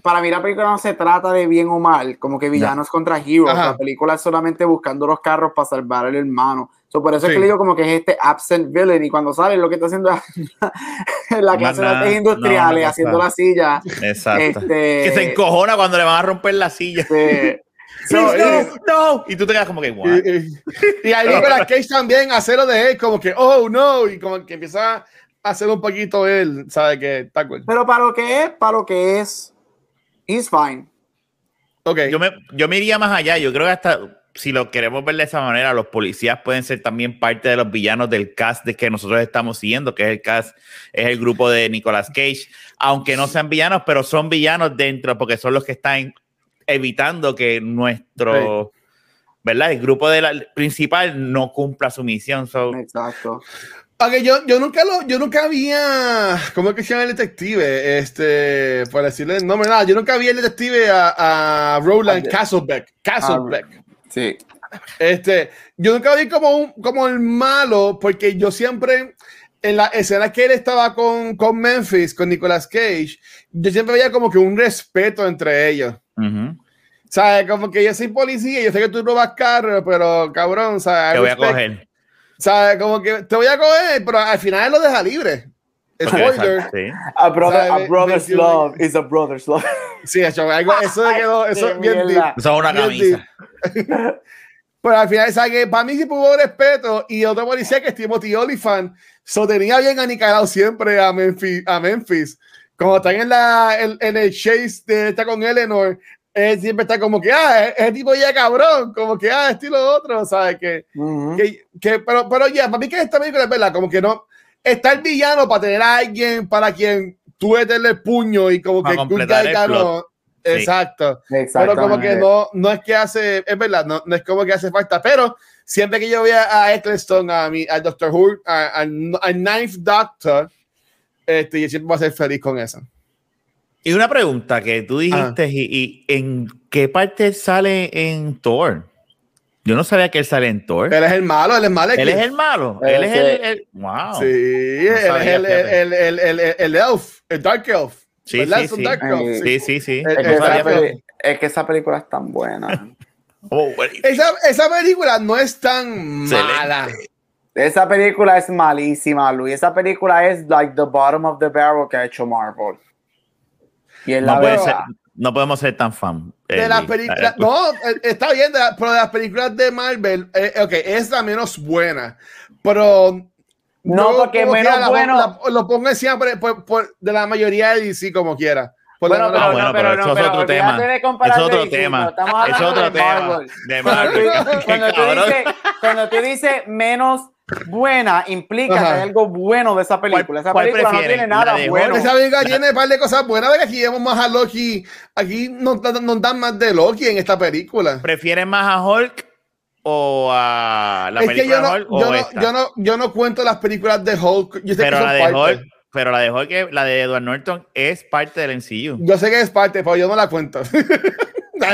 para mí la película no se trata de bien o mal, como que villanos contra heroes. La película es solamente buscando los carros para salvar al hermano. So, por eso es que le digo como que es este absent villain y cuando sale lo que está haciendo la clase de artes industriales, haciendo la silla. Exacto. Este, que se encojona cuando le van a romper la silla. no, no, Y tú te quedas como que, What? Y, y ahí la Cage también hacerlo de él, como que, oh, no, y como que empieza a hacer un poquito él, sabe que está cool. Pero para lo que es, para lo que es, he's fine. Okay. Yo, me, yo me iría más allá, yo creo que hasta si lo queremos ver de esa manera, los policías pueden ser también parte de los villanos del cast de que nosotros estamos siguiendo, que es el cast, es el grupo de Nicolas Cage, aunque no sean villanos, pero son villanos dentro, porque son los que están evitando que nuestro, ¿verdad? El grupo de la, principal no cumpla su misión. Exacto. Okay, yo, yo, nunca lo, yo nunca había, ¿cómo es que se llama el detective? Este, por decirle el nombre, nada, yo nunca vi el detective a, a Roland Castlebeck. Castlebeck. Ah, sí. Este, yo nunca vi como, un, como el malo, porque yo siempre, en la escena que él estaba con, con Memphis, con Nicolas Cage, yo siempre veía como que un respeto entre ellos. Uh ¿Sabes? Como que yo soy policía, yo sé que tú robas carros, pero cabrón, ¿sabes? Te voy a coger. ¿Sabes? Como que te voy a coger, pero al final él lo deja libre. Spoiler. Sí. A, brother, a brother's love is a brother's love. Sí, eso, algo, eso quedó, eso es bien deep. Eso es una camisa. Pero al final, ¿sabes? Que para mí sí hubo respeto y otro policía que es Timothy Oliphant, so tenía bien aniquilado siempre a Memphis. A Memphis como están en, la, en, el chase de estar con Eleanor, él siempre está como que, ah, ese tipo ya cabrón, como que, ah, estilo otro, ¿sabes? Que, que, que, pero, pero ya, para mí que esta película es verdad, como que no, está el villano para tener a alguien para quien tú meterle el puño y como que completar el plot. Exacto. Pero como que no, no es que hace, es verdad, no, no es como que hace falta, pero siempre que yo vea a Eccleston, a mi, al Doctor Who, al Ninth Doctor, este, y siempre voy a ser feliz con eso. Y una pregunta que tú dijiste, y, en qué parte sale en Thor? Yo no sabía que él sale en Thor. Él es el malo, él es malo. Él es el malo. Él, es el, Wow. Sí, él es el, el, el, el, el, elf, el Dark Elf. Sí, sí, sí. sí, sí, sí. Es, que esa, es que esa película es tan buena. oh, esa, esa película no es tan mala. Esa película es malísima, Luis. Esa película es like the bottom of the barrel que ha hecho Marvel. Y no, puede ser, no podemos ser tan fan. De las películas, no, está bien, pero de las películas de Marvel, eh, ok, es la menos buena, pero no, porque menos bueno. lo pongo siempre por, de la mayoría de DC como quiera. Bueno, pero, ah, bueno, pero, eso es otro tema. Es otro tema. Es otro tema. De Marvel. Cuando, tú dices, cuando tú dices menos buena implica que hay algo bueno de esa película. Esa película no tiene nada bueno. Esa película tiene un par de cosas buenas. De que aquí vemos más a Loki. Aquí nos, dan más de Loki en esta película. ¿Prefieren más a Hulk o a la película de Hulk? Yo no, yo, no, yo no cuento las películas de Hulk. Yo sé pero que la de Hulk, pero la de Hulk, la de Edward Norton, es parte del MCU. Yo sé que es parte, pero yo no la cuento.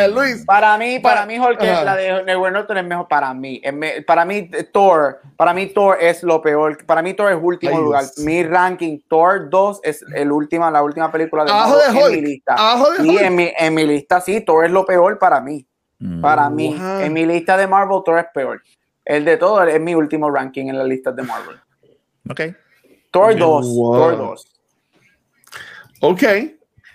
Luis. Para mí, para, mí, Hulk, la de Edward Norton es mejor para mí. Para mí, Thor, para mí, Thor es lo peor. Para mí, Thor es último lugar. Mi ranking, Thor 2 es el última, la última película de, Abajo de Hulk. en mi lista. y En, mi, en mi lista, sí, Thor es lo peor para mí. Mm. Para mí, en mi lista de Marvel, Thor es peor. El de todo es mi último ranking en la lista de Marvel. Ok. Thor 2. Thor 2. Ok.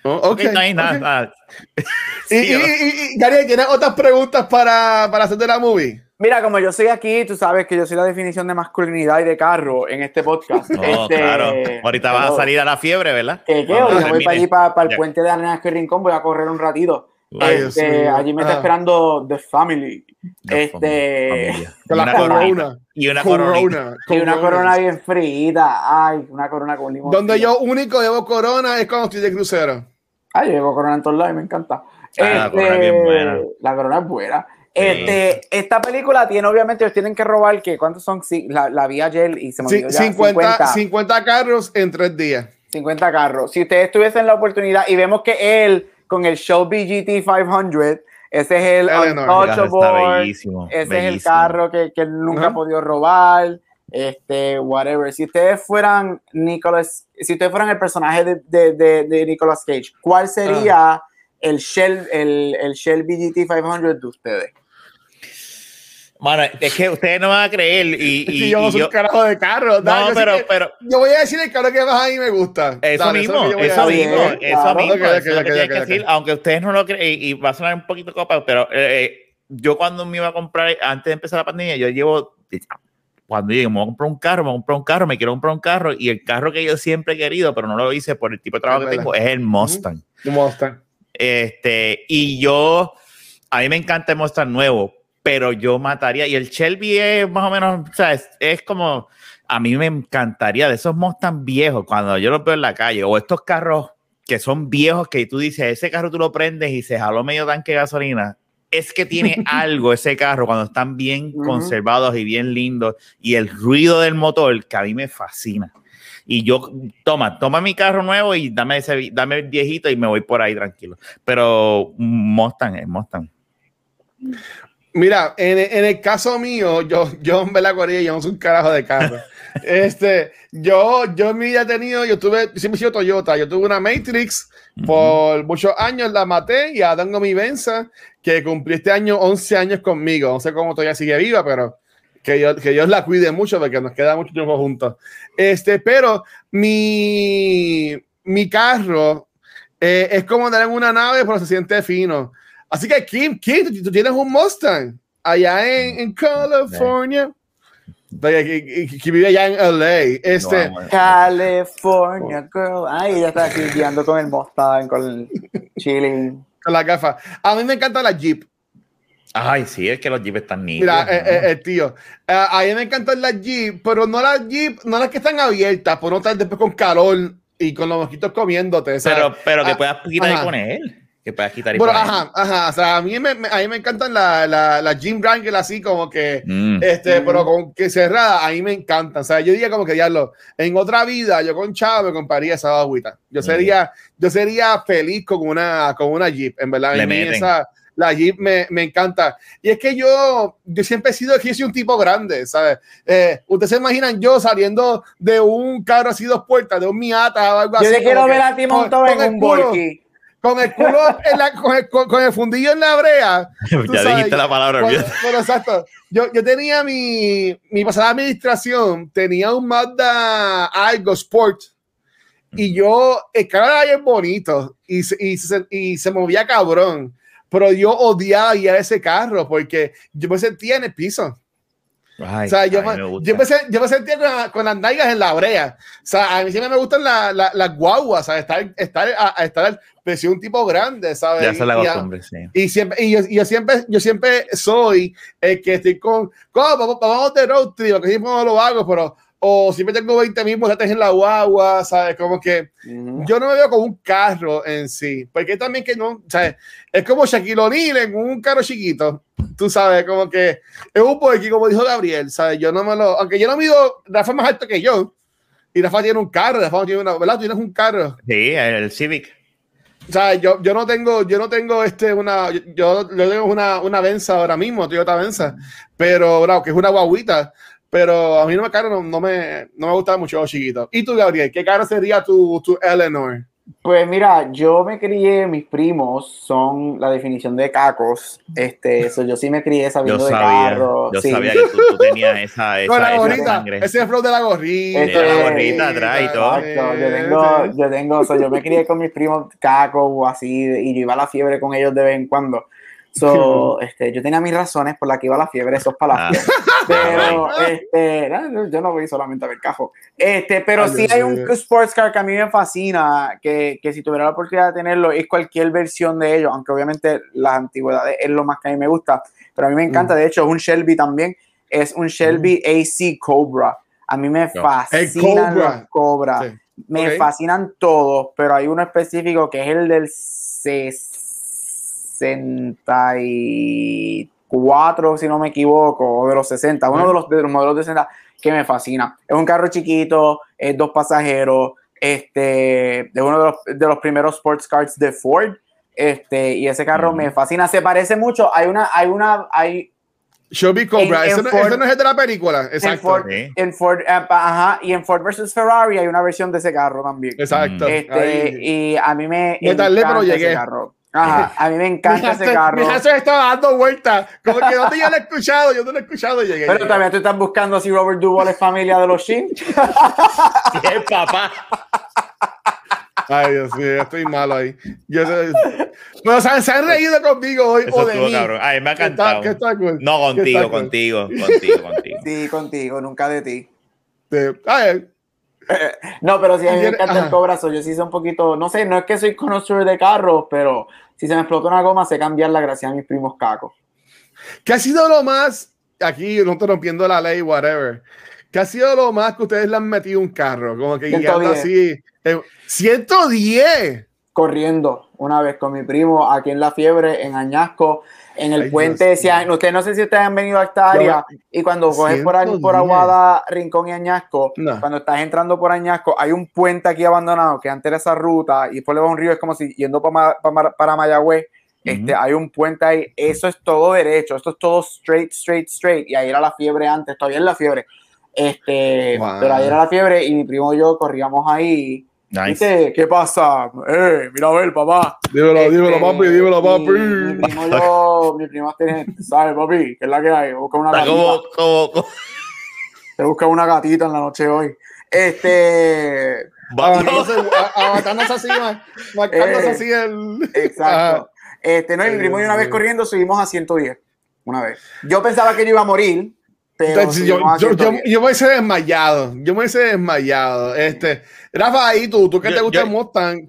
Oh, ok. No hay nada. y, y, Gary, ¿tienes otras preguntas para, para hacer de la movie? Mira, como yo soy aquí, tú sabes que yo soy la definición de masculinidad y de carro en este podcast. No, este, claro. Ahorita vas a salir a la fiebre, ¿verdad? ¿Qué, qué? Hoy voy para allí, para, el puente de Arenas Rincón, voy a correr un ratito. Este, allí me está esperando The Family. este, y una corona. Y una corona. Y una corona bien frita. Ay, una corona con limón. Donde yo único llevo corona es cuando estoy de crucero. Ay, yo llevo corona en todos lados y me encanta. la corona es bien este, buena. La corona es buena. Este, esta película tiene, obviamente, ellos tienen que robar, que ¿cuántos son? La, la vi ayer y se me olvidó 50, 50, carros en tres días. 50 carros. Si ustedes tuviesen la oportunidad y vemos que él con el Shelby GT 500. Ese es el Untouchable. Ese es el carro que, que nunca ha podido robar. Este, whatever. Si ustedes fueran Nicolas, si ustedes fueran el personaje de, de, de, Nicolas Cage, ¿cuál sería ah. el, Shell, el, el Shelby GT 500 de ustedes? Mano, es que ustedes no van a creer y, y, yo no soy un carajo de carro. No, pero, pero yo voy a decir el carro que más a mí me gusta. Eso mismo, eso, mismo, eso mismo, decir, aunque ustedes no lo creen y, va a sonar un poquito copa, pero eh, eh, yo cuando me iba a comprar antes de empezar la pandemia, yo llevo cuando llegué, me voy a comprar un carro, me voy a comprar un carro, me quiero comprar un carro y el carro que yo siempre he querido, pero no lo hice por el tipo de trabajo que tengo, es el Mustang. Mustang. Este, y yo, a mí me encanta el Mustang nuevo, pero yo mataría. Y el Shelby es más o menos, o sea, es, como, a mí me encantaría de esos Mustang viejos, cuando yo los veo en la calle, o estos carros que son viejos que tú dices, ese carro tú lo prendes y se jaló medio tanque de gasolina. Es que tiene algo ese carro cuando están bien conservados y bien lindos y el ruido del motor que a mí me fascina. Y yo, toma, toma mi carro nuevo y dame ese, dame el viejito y me voy por ahí tranquilo. Pero Mustang es Mustang. Mira, en, en, el caso mío, yo, yo me la corría, yo no soy un carajo de carro. Este, yo, yo en mi vida he tenido, yo tuve, siempre he sido Toyota, yo tuve una Matrix por muchos años, la maté y ahora tengo mi Venza, que cumplí este año 11 años conmigo. No sé cómo todavía sigue viva, pero que, yo, que Dios la cuide mucho porque nos queda mucho tiempo juntos. Este, pero mi, mi carro eh, es como andar en una nave, pero se siente fino. Así que, Kim, Kim, tú, tienes un Mustang allá en, en California. Que, vive allá en LA. Este, California girl. Ay, ya está aquí guiando con el Mustang, con el chilling. Con la gafa. A mí me encanta la Jeep. Ay, sí, es que los Jeep están nítidos. Mira, eh, eh, eh, tío, a mí me encantan las Jeep, pero no las Jeep, no las que están abiertas, por no estar después con calor y con los mosquitos comiéndote. Pero, pero que ah, puedas quitar con él que puedas quitar y bueno, ajá, ajá, o sea, a mí me, a mí me encantan las la, la Jim Wrangler así como que, mm. este, pero con que cerrada, a mí me encantan, o sea, yo diría como que diablo, en otra vida yo con Chavo me compraría esa agüita, yo sería, yo sería feliz con una, con una Jeep, en verdad, a mí esa, la Jeep me, me, encanta. Y es que yo, yo siempre he sido, que soy un tipo grande, ¿sabes? Eh, Ustedes se imaginan yo saliendo de un carro así dos puertas, de un Miata o algo yo así. Yo le quiero ver a ti montado en un Volky con el culo en la, con, el, con, el, fundillo en la brea. ya dijiste la palabra. Bueno, exacto. Yo, yo tenía mi, mi pasada administración, tenía un Mazda Algo Sport Y yo, el carro era bien bonito y, y, y se movía cabrón pero yo odiaba a ese carro porque yo me sentía en el piso. o sea, yo, me, yo, me, yo, me, sentía con, con, las nalgas en la brea. O sea, a mí siempre me gustan las la, la guaguas, ¿sabes? Estar, estar, a, estar, pero un tipo grande, ¿sabes? Ya se la costumbre, sí. Y, siempre, y yo, y yo, siempre, yo siempre soy el que estoy con, ¿cómo? Vamos, vamos de road trip, que siempre no lo hago, pero o siempre tengo 20 mil boletas en la guagua, ¿sabes? Como que yo no me veo como un carro en sí, porque también que no, ¿sabes? Es como Shaquille O'Neal en un carro chiquito, tú sabes, como que es un porque como dijo Gabriel, ¿sabes? Yo no me lo, aunque yo no mido, Rafa más alto que yo, y Rafa tiene un carro, Rafa tiene una, ¿verdad? Tú tienes un carro. Sí, el Civic. O sea, yo, yo no tengo, yo no tengo este, una, yo, yo tengo una, una Venza ahora mismo, Toyota Venza, pero, bravo, que es una guaguita, pero a mí no me, cara, no, no, me, no me gusta mucho los chiquitos. ¿Y tú, Gabriel? ¿Qué cara sería tu, tu Eleanor? Pues mira, yo me crié, mis primos son la definición de cacos. Este, eso, yo sí me crié sabiendo yo de carros. Yo sabía que tú, tú, tenías esa, esa, Con la gorrita, ese es el flow de la gorrita. Este, la gorrita atrás y todo. Exacto, yo tengo, yo tengo, o sea, yo me crié con mis primos cacos o así, y yo iba a la fiebre con ellos de vez en cuando. So, este, yo tenía mis razones por las que iba la fiebre, eso es para la ah. Pero este, yo no voy solamente a ver cajo. Este, pero sí hay un sports car que a mí me fascina, que, que, si tuviera la oportunidad de tenerlo, es cualquier versión de ellos, aunque obviamente las antigüedades es lo más que a mí me gusta. Pero a mí me encanta, mm. de hecho, es un Shelby también, es un Shelby mm. AC Cobra. A mí me fascinan los Cobra. Me fascinan todos, pero hay uno específico que es el del 64, si no me equivoco, o de los 60, uno de los, de los modelos de 60 que me fascina. Es un carro chiquito, es dos pasajeros, este, es uno de los, de los primeros sports cars de Ford, este, y ese carro me fascina. Se parece mucho, hay una, hay una, hay Shelby Cobra, ese, no, no, es el de la película, exacto. En Ford, eh, ajá, y en Ford versus Ferrari hay una versión de ese carro también. Exacto. Este, y a mí me, me encanta ese carro. Ajá, a mí me encanta ese carro. Mi se estaba dando vueltas. Como que no te yo lo he escuchado, yo no lo he escuchado. Llegué, Pero también tú estás buscando si Robert Duvall es familia de los Shin. ¿Qué papá? Ay, Dios mío, estoy malo ahí. Yo, bueno, se, se han reído conmigo hoy Eso o de mí. Cabrón. Ay, me ha encantado. ¿Qué está, qué está No, contigo, contigo, contigo, contigo. Sí, contigo, nunca de ti. De, ay, no, pero si a mí me encanta el cobrazo, yo sí soy un poquito, no sé, no es que soy conocedor de carros, pero si se me explota una goma, sé cambiar la gracia a mis primos cacos. ¿Qué ha sido lo más, aquí no estoy rompiendo la ley, whatever, qué ha sido lo más que ustedes le han metido un carro? Como que guiando así, 110. Corriendo una vez con mi primo aquí en La Fiebre, en Añasco en el puente. Decía, usted no sé si ustedes han venido a esta área y cuando coges por, por Aguada, Rincón y Añasco, cuando estás entrando por Añasco, hay un puente aquí abandonado que antes era esa ruta y después le va un río, es como si yendo para, para, para Mayagüez, este, hay un puente ahí, eso es todo derecho, esto es todo straight, straight, straight, y ahí era la fiebre antes, todavía es la fiebre, este, pero ahí era la fiebre y mi primo y yo corríamos ahí Nice. ¿Qué pasa? Eh, mira a ver, papá. Dímelo, este, dímelo, papi, dímelo, papi. Mi, primo yo, mi primo tiene, ¿sabes, papi? ¿Qué es la que hay? Busca una gatita. Como, como, Te busca una gatita en la noche hoy. Este. Abatándose así, marcándose eh, así el. Exacto. Este, no, y mi primo y una vez corriendo subimos a 110. Una vez. Yo pensaba que yo iba a morir yo, yo, yo, yo, me hice desmayado. Yo me hice desmayado. Este, Rafa, ahí tú, ¿tú qué te gusta el Mustang?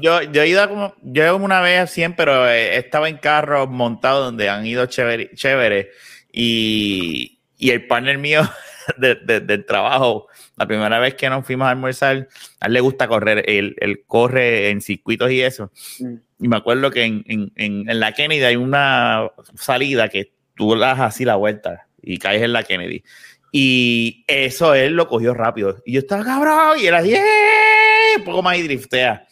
yo, yo, he ido como, yo una vez a 100, pero estaba en carros montados donde han ido chévere, chévere y, y, el partner mío de, del trabajo, la primera vez que nos fuimos a almorzar, a él le gusta correr, él, él corre en circuitos y eso. Mm. Y me acuerdo que en, en, en, la Kennedy hay una salida que tú das así la vuelta y caes en la Kennedy. Y eso él lo cogió rápido. Y yo estaba cabrón y era así, un poco más y driftea.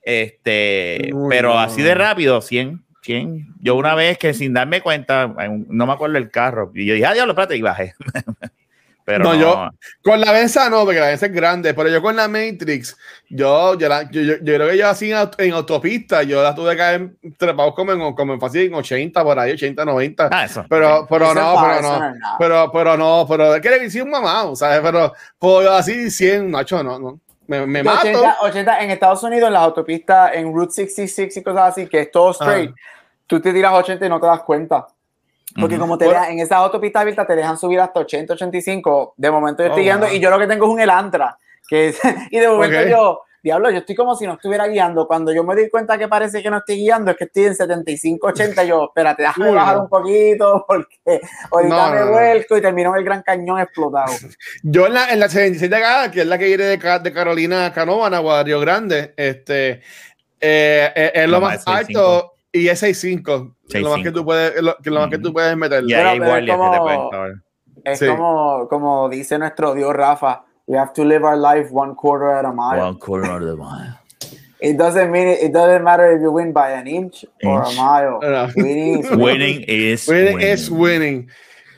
Este, pero así de rápido, 100, 100. Yo una vez que sin darme cuenta, no me acuerdo el carro, y yo dije, ah, diablo, espérate, y bajé. Pero no, yo con la Venza no, porque la Venza es grande, pero yo con la Matrix, yo, yo, yo, yo, creo que yo así en, autopista, yo la tuve que caer trepado como en, como en fácil en 80 por ahí, 80, 90. Ah, eso. Pero, pero, no, pero, no, pero, pero no, pero es que le hice un mamá, ¿sabes? Pero, pues así 100, macho, no, no. me, me mato. 80, 80, en Estados Unidos, en las autopistas, en Route 66 y cosas así, que es todo straight, tú te tiras 80 y no te das cuenta. Porque como te en esas autopistas abiertas te dejan subir hasta 80, 85. De momento yo estoy oh, guiando y yo lo que tengo es un Elantra. Que y de momento yo, diablo, yo estoy como si no estuviera guiando. Cuando yo me di cuenta que parece que no estoy guiando, es que estoy en 75, 80. Yo, espérate, déjame bajar un poquito porque ahorita me vuelco y termino en el Gran Cañón explotado. Yo en la, en la 76 de acá, que es la que viene de, de Carolina Canóvana, Río Grande, este, eh, eh, es lo más alto y es 6'5. Lo más que tú puedes, lo, lo más que tú puedes meter. Y hay igual es como, es como, como dice nuestro Dios Rafa, we have to live our life one quarter at a mile. One quarter at a mile. It doesn't mean it, doesn't matter if you win by an inch, or a mile. Winning is winning. is winning, is winning.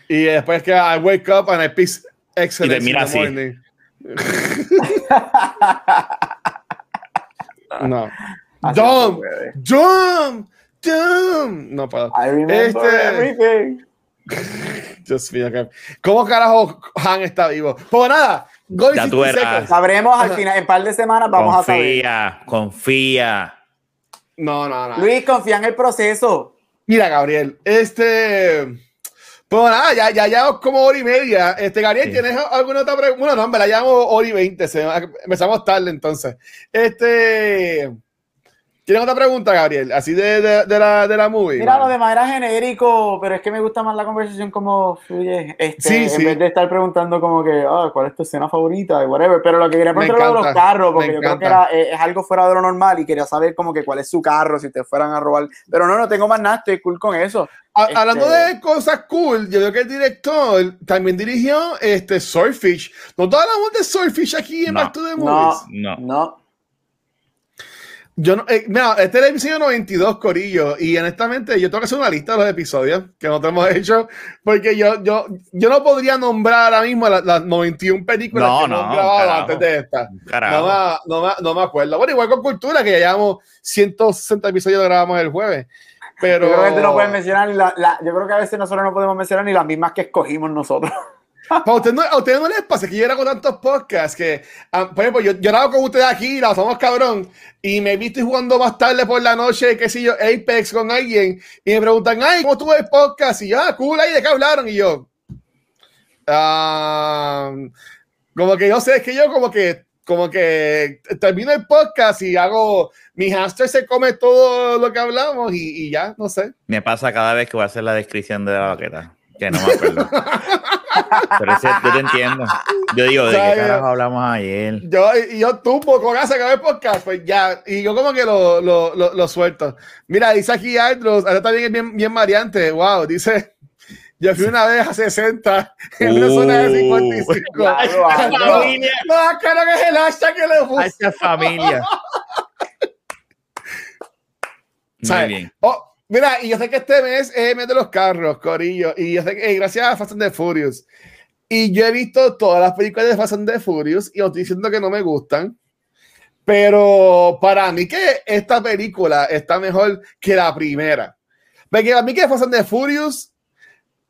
Y después que I wake up and I piece excellent in the morning. no. Dumb, dumb, no puedo. I remember este... everything. Dios mío, ¿cómo carajo Han está vivo? Pues nada, ya tú Sabremos al final, en un par de semanas vamos a saber. Confía, confía. No, no, no. Luis, confía en el proceso. Mira, Gabriel, este. Pues nada, ya, ya llevamos como hora y media. Este, Gabriel, ¿tienes alguna otra pregunta? Bueno, no, me la llamo hora y veinte. Empezamos tarde entonces. Este. ¿Tienes otra pregunta, Gabriel? Así de, de, de, la, de la movie. Mira, lo de manera genérico, pero es que me gusta más la conversación como fluye. Este, en vez de estar preguntando como que, ah, ¿cuál es tu escena favorita? Y whatever. Pero lo que quería preguntar de los carros, porque yo creo que era, eh, es, algo fuera de lo normal y quería saber como que cuál es su carro, si te fueran a robar. Pero no, no tengo más nada, estoy cool con eso. Hablando este de cosas cool, yo creo que el director también dirigió este Swordfish. ¿No toda hablamos de Swordfish aquí en no, de Movies? No, no. no. Yo no, eh, mira, este es el episodio 92, Corillo, y honestamente yo tengo que hacer una lista de los episodios que nosotros hemos hecho, porque yo, yo, yo no podría nombrar ahora mismo las, 91 películas que hemos grabado antes de esta. No, no, no, me acuerdo. Bueno, igual con Cultura, que ya llevamos 160 episodios grabamos el jueves. Pero... Yo creo que no pueden mencionar, la, yo creo que a veces nosotros no podemos mencionar ni las mismas que escogimos nosotros. A ustedes no, a usted no les pasa que yo era con tantos podcasts que, ah, por ejemplo, yo, yo grabo con ustedes aquí, la somos cabrón, y me viste jugando más tarde por la noche, qué sé yo, Apex con alguien, y me preguntan, ay, ¿cómo estuvo el podcast? Y yo, ah, cool, ahí de qué hablaron, y yo, ah, como que yo sé, es que yo como que, como que termino el podcast y hago, mi hamster se come todo lo que hablamos y, y ya, no sé. Me pasa cada vez que voy a hacer la descripción de la vaqueta, que no me acuerdo. Pero ese, yo te entiendo. Yo digo, ¿de qué carajo hablamos ayer? Yo, y yo tumbo con hace que podcast, pues ya. Y yo como que lo, lo, lo, suelto. Mira, dice aquí Andros, ahora también es bien, bien variante. Wow, dice. Yo fui una vez a 60 en una zona de 55. Uh, no, no, cara que es el hashtag que le puse. Esa familia. Muy bien. Oh, Mira, y yo sé que este mes es el mes de los carros, Corillo. Y yo sé que gracias a Fast and the Furious. Y yo he visto todas las películas de Fast and the Furious y os estoy diciendo que no me gustan. Pero para mí que esta película está mejor que la primera. Porque a mí que Fast and the Furious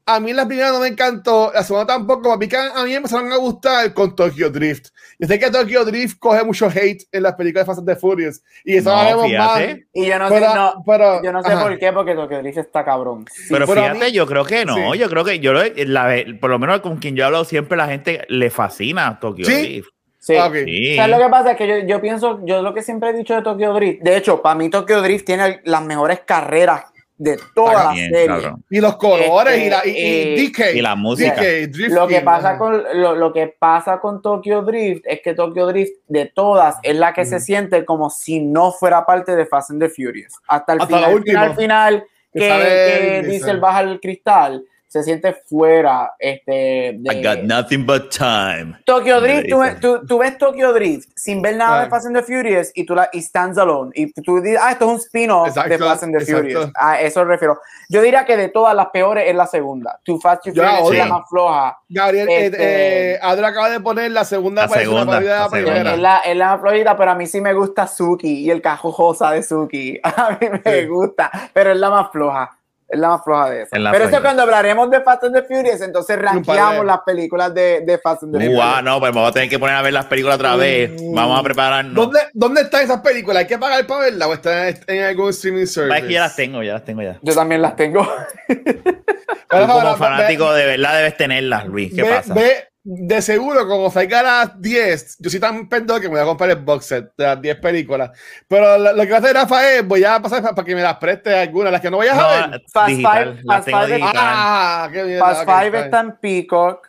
a mí la primera no me encantó, la segunda tampoco, a mí, a mí me empezaron a gustar con Tokyo Drift. Yo sé que Tokyo Drift coge mucho hate en las películas de Fast and the Furious, y eso no, lo más. Y yo no sé, no, pero, yo no sé por qué, porque Tokyo Drift está cabrón. pero fíjate, yo creo que no, yo creo que yo la, por lo menos con quien yo hablo siempre la gente le fascina Tokyo Drift. Sí. sí. lo que pasa? Es que yo, yo, pienso, yo lo que siempre he dicho de Tokyo Drift, de hecho, para mí Tokyo Drift tiene las mejores carreras de toda la serie. Y los colores y, la, y, y, la música. lo, que pasa con, lo, que pasa con Tokyo Drift es que Tokyo Drift de todas es la que se siente como si no fuera parte de Fast and the Furious. Hasta el final, final, final, que, que Diesel baja el cristal se siente fuera este, de... I got nothing but time. Tokyo Drift, tú, tú, ves Tokyo Drift sin ver nada de Fast and the Furious y tú la y stands alone. Y tú dices, ah, esto es un spin-off de Fast and the Furious. A eso refiero. Yo diría que de todas las peores es la segunda. Too Fast, Too Furious es la más floja. Gabriel, eh, este, eh, Adra acaba de poner la segunda la segunda, la, primera. Es la, es la más flojita, pero a mí sí me gusta Suki y el cajojosa de Suki. A mí me gusta, pero es la más floja. Es la más floja de eso. Pero eso cuando hablaremos de Fast and the Furious, entonces rankeamos las películas de, de Fast and the Furious. Wow, no, pues vamos a tener que poner a ver las películas otra vez. Vamos a prepararnos. ¿Dónde, ¿Dónde están esas películas? ¿Hay que pagar para verlas o están en algún streaming service? Es que ya las tengo, ya las tengo ya. Yo también las tengo. Pero, como fanático de verdad debes tenerlas, Luis. ¿Qué pasa? Ve, de seguro, como salga a las 10, yo soy tan pendejo que me voy a comprar el box set de las 10 películas. Pero lo, que va a hacer Rafa es, voy a pasar para, que me las preste algunas, las que no vayas a ver. Fast Five, Fast Five, ah, qué bien, Fast Five está en Peacock.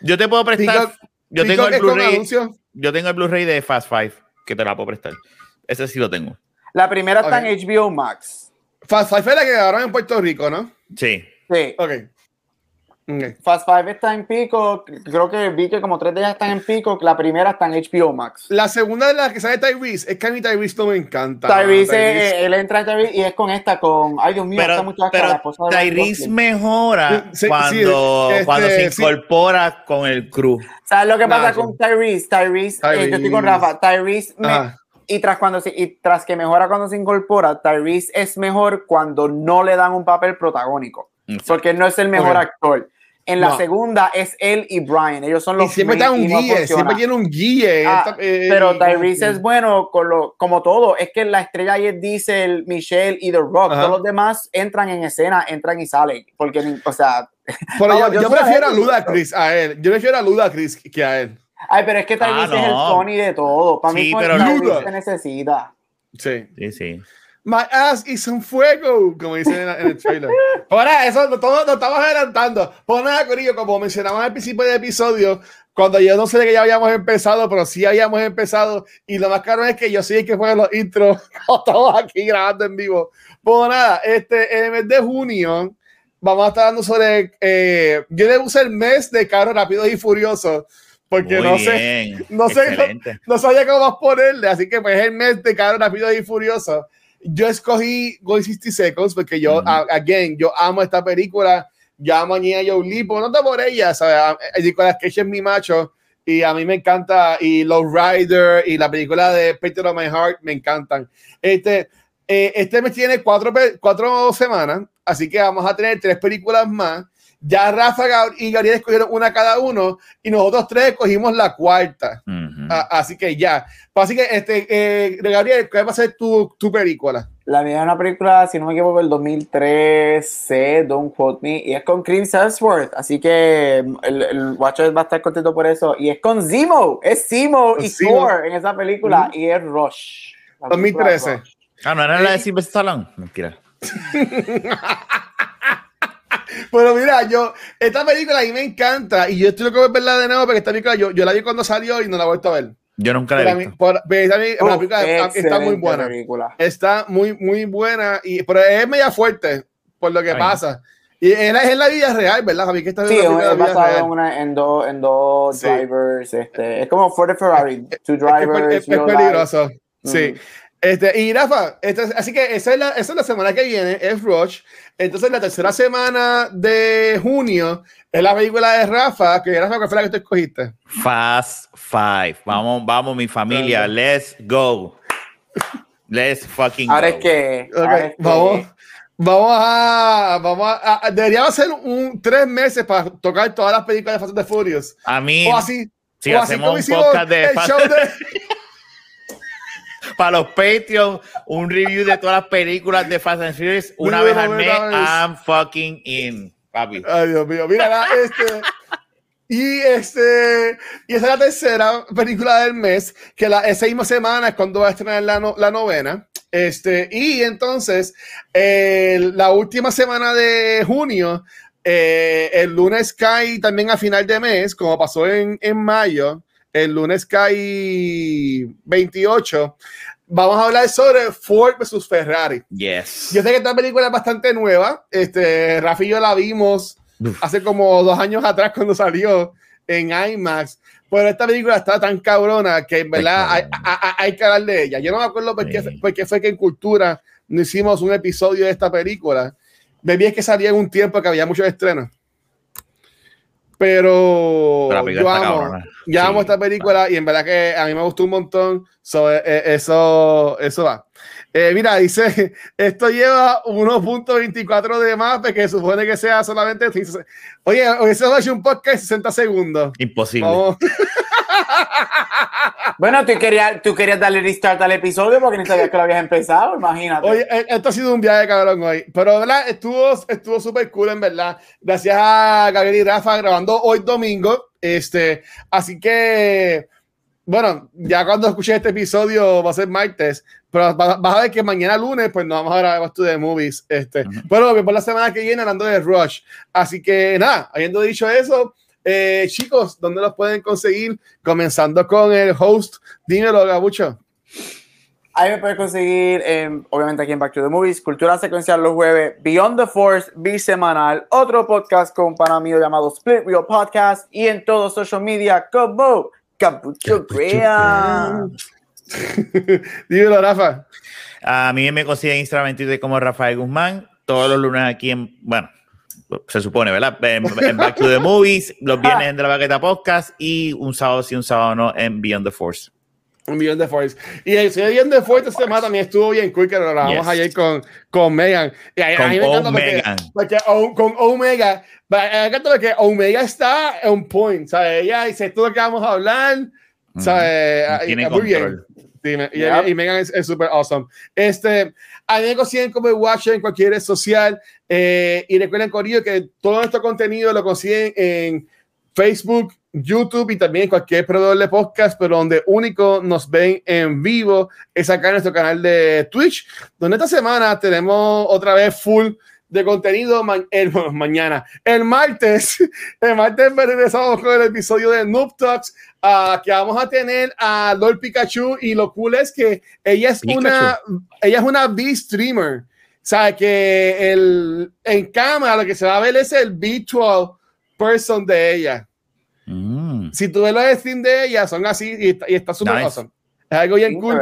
Yo te puedo prestar. yo, tengo el Blu-ray, yo tengo el Blu-ray de Fast Five, que te la puedo prestar. Ese sí lo tengo. La primera está en HBO Max. Fast Five es la que agarraron en Puerto Rico, ¿no? Sí. Sí. Ok. Fast Five está en pico, creo que vi que como tres de ellas están en pico, la primera está en HBO Max. La segunda de las que sale Tyrese, es que a mí Tyrese no me encanta. Tyrese, eh, él entra en Tyrese y es con esta, con, ay Dios mío, pero, mucho pero la Tyrese mejora cuando, este, cuando se incorpora con el crew. ¿Sabes lo que pasa con Tyrese? Tyrese, eh, yo estoy con Rafa, Tyrese y tras, cuando y tras que mejora cuando se incorpora, Tyrese es mejor cuando no le dan un papel protagónico. Porque no es el mejor actor. En la segunda es él y Brian. Ellos son los y siempre está un guía, siempre tiene un guía. Ah, eh, pero Tyrese es bueno con lo, como todo. Es que la estrella ahí es Diesel, Michelle y The Rock. Todos los demás entran en escena, entran y salen. Porque, o sea. yo, prefiero a Ludacris a él. Yo prefiero a Ludacris que a él. Ay, pero es que Tyrese ah, es el Sony de todo. Para mí, pero Tyrese se necesita. Sí. Sí, sí. My ass is un fuego, como dicen en, el trailer. Ahora, eso todo lo estamos adelantando. Por nada, Corillo, como mencionamos al principio del episodio, cuando yo no sé de que ya habíamos empezado, pero sí habíamos empezado. Y lo más caro es que yo sí que fue los intros. estamos aquí grabando en vivo. Por nada, este, en el mes de junio, vamos a estar hablando sobre. Eh, yo le puse el mes de carros rápidos y furiosos porque no sé, no sé, no, sabía cómo más ponerle, así que pues es el mes de carros rápidos y furiosos yo escogí Going 60 Seconds porque yo, again, yo amo esta película. Yo amo a Nia Jolie, no está por ella, ¿sabes? Nicolas Cage es mi macho y a mí me encanta. Y Low Rider y la película de Peter of My Heart me encantan. Este, eh, este mes tiene cuatro, cuatro semanas, así que vamos a tener tres películas más. Ya Rafa y Gabriel escogieron una cada uno y nosotros tres escogimos la cuarta. así que ya. Pues así que, este, eh, Gabriel, ¿cuál va a ser tu, tu película? La mía es una película, si no me equivoco, del 2013, Don't Quote Me, y es con Chris Hemsworth, así que el, el Watcher va a estar contento por eso. Y es con Zemo, es Zemo y Thor en esa película, y es Rush. 2013. Ah, no era la de Sylvester Stallone. Mentira. Pero mira, yo, esta película a mí me encanta y yo estoy loco de verla de nuevo porque esta película yo, yo la vi cuando salió y no la he vuelto a ver. Yo nunca la he visto. la película está muy buena. Está muy, muy buena, y, pero es media fuerte por lo que pasa. Y es la, es la vida real, ¿verdad, Javi? Que sí, es basado en, una, en, dos en dos drivers. Este, es como Ford Ferrari, two drivers. Es, es peligroso. Sí. Este, y Rafa, este, así que esa es, la, esa es la semana que viene, es Rush. Entonces, la tercera semana de junio es la película de Rafa, que Rafa, ¿cuál fue la que tú escogiste? Fast Five. Vamos, vamos, mi familia, let's go. Let's fucking ahora Es que, Vamos, vamos a, vamos a, deberíamos hacer un tres meses para tocar todas las películas de Fast and the Furious. A mí, o así, si hacemos un podcast de Fast para los Patreons, un review de todas las películas de Fast and Furious una vez al mes. I'm fucking in, papi. Ay, Dios mío. Mira, este. Y este y esa es la tercera película del mes, que la esa misma semana es cuando va a estrenar la, la novena. Este, y entonces, la última semana de junio, eh, el lunes cae también a final de mes, como pasó en, en mayo, el lunes cae 28. Vamos a hablar sobre Ford versus Ferrari. Yes. Yo sé que esta película es bastante nueva. Este, Rafi y yo la vimos hace como dos años atrás cuando salió en IMAX. Pero esta película está tan cabrona que en verdad hay, que hablar de ella. Yo no me acuerdo por qué, por fue que en Cultura no hicimos un episodio de esta película. Me vi es que salía en un tiempo que había muchos estrenos. Pero, yo amo, yo amo esta película y en verdad que a mí me gustó un montón. E, e, eso, eso va. Eh, mira, dice, esto lleva 1.24 de más, que supone que sea solamente... Oye, hoy se ha hecho un podcast de 60 segundos. Imposible. bueno, tú querías, tú querías darle restart al episodio porque ni sabías que lo habías empezado, imagínate. Oye, eh, esto ha sido un viaje cabrón hoy, pero ¿verdad? estuvo estuvo súper cool en verdad. Gracias a Gabriel y Rafa grabando hoy domingo. Este, así que bueno, ya cuando escuché este episodio va a ser martes, pero vas a ver que mañana lunes, pues nos vamos a grabar esto de movies. Este, pero por la semana que viene hablando de Rush. Así que nada, habiendo dicho eso, eh, chicos, ¿dónde los pueden conseguir? Comenzando con el host, dímelo, Gabucho. Ahí me pueden conseguir, obviamente aquí en Back to the Movies, Cultura Secuencial los jueves, Beyond the Force, bisemanal, otro podcast con un pana mío llamado Split Wheel Podcast y en todos social media como Capucho Crea. Dímelo, Rafa. A mí me consigue en Instagram como Rafael Guzmán. Todos los lunes aquí en, bueno, se supone, ¿verdad? En, Back to the Movies, los viernes en De la Baqueta Podcast y un sábado sí, un sábado no en Beyond the Force. Un Beyond the Force. Y el señor Beyond the Force esta semana también estuvo bien cool, que lo grabamos ayer con, con Megan. Y a, con mí me encanta porque, porque con Omega, me encanta porque Omega está on point, ¿sabes? Ella dice todo lo que vamos a hablar, ¿sabes? Tiene muy bien. y, Megan es súper awesome. Este, a mí me consiguen como Watcher en cualquier red social. Eh, y recuerden, Corillo, que todo nuestro contenido lo consiguen en Facebook, YouTube y también cualquier proveedor de podcast, pero donde único nos ven en vivo es acá en nuestro canal de Twitch, donde esta semana tenemos otra vez full de contenido el, mañana. El martes, el martes regresamos con el episodio de Noob Talks, uh, que vamos a tener a Lord Pikachu y lo cool es que ella es una ella es una B-streamer. O sea, que el, en cámara lo que se va a ver es el virtual person de ella. Mm. Si tú ves los streams de ella, son así y, está súper awesome. Es algo bien cool.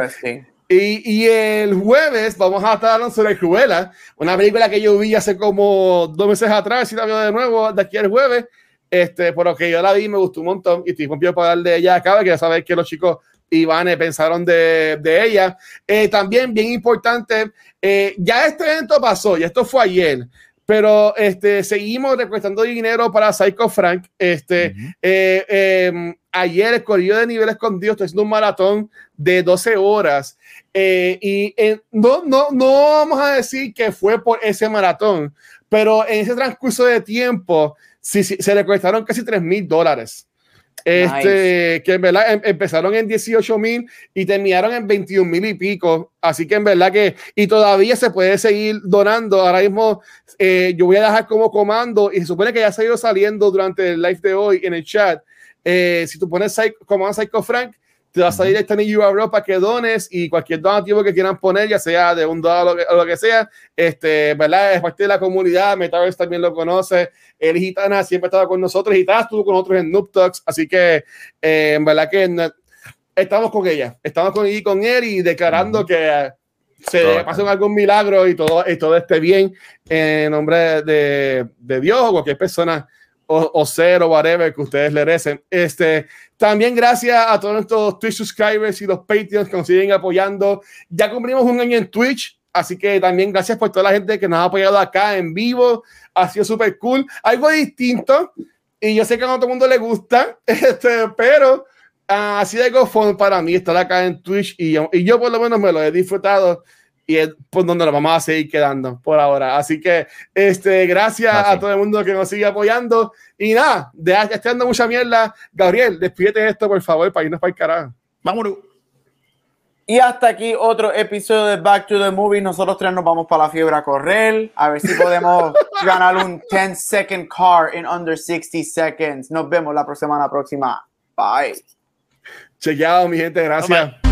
Y, y, el jueves vamos a estar hablando sobre Cruella, una película que yo vi hace como dos meses atrás y la veo de nuevo de aquí el jueves. Este, por lo que yo la vi, me gustó un montón y estoy confiado para darle de ella acá, que ya sabes que los chicos Iván pensaron de, de ella. Eh, también, bien importante, eh, ya este evento pasó, y esto fue ayer, pero este, seguimos recuestando dinero para Psycho Frank. Este, eh, em, ayer el corrido de nivel escondido, estoy haciendo un maratón de 12 horas. Eh, y no, no, no vamos a decir que fue por ese maratón, pero en ese transcurso de tiempo sí, sí, se recuestaron casi 3 mil dólares. Este, que en verdad em, empezaron en 18 mil y terminaron en 21 mil y pico. Así que en verdad que, y todavía se puede seguir donando. Ahora mismo eh, yo voy a dejar como comando y se supone que ya se ha ido saliendo durante el live de hoy en el chat. Eh, si tú pones comando Psycho Frank, te va a salir esta New Europe para que dones y cualquier donativo que quieran poner, ya sea de un dólar o lo que, sea, este, ¿verdad? Es parte de la comunidad, Metaverse también lo conoce, el Gitana siempre estaba con nosotros, Gitana estuvo con nosotros en Noob Talks, así que eh, en verdad que estamos con ella, estamos con, y con él y declarando que se pase algún milagro y todo, y todo esté bien en nombre de, de Dios o cualquier persona o, o ser o whatever que ustedes le recen. Este, también gracias a todos nuestros Twitch subscribers y los Patreons que nos siguen apoyando. Ya cumplimos un año en Twitch, así que también gracias por toda la gente que nos ha apoyado acá en vivo. Ha sido súper cool. Algo distinto, y yo sé que a todo el mundo le gusta, este, pero así de algo fun para mí estar acá en Twitch y yo, y yo por lo menos me lo he disfrutado y es por donde nos vamos a seguir quedando por ahora. Así que, este, gracias a todo el mundo que nos sigue apoyando. Y nada, de, ya estoy dando mucha mierda. Gabriel, despídete esto, por favor, para irnos para el carajo. Vámonos. Y hasta aquí otro episodio de Back to the Movie. Nosotros tres nos vamos para la fiebre a correr. A ver si podemos ganar un 10 second car in under 60 seconds. Nos vemos la semana próxima. Bye. Chequeado, mi gente. Gracias.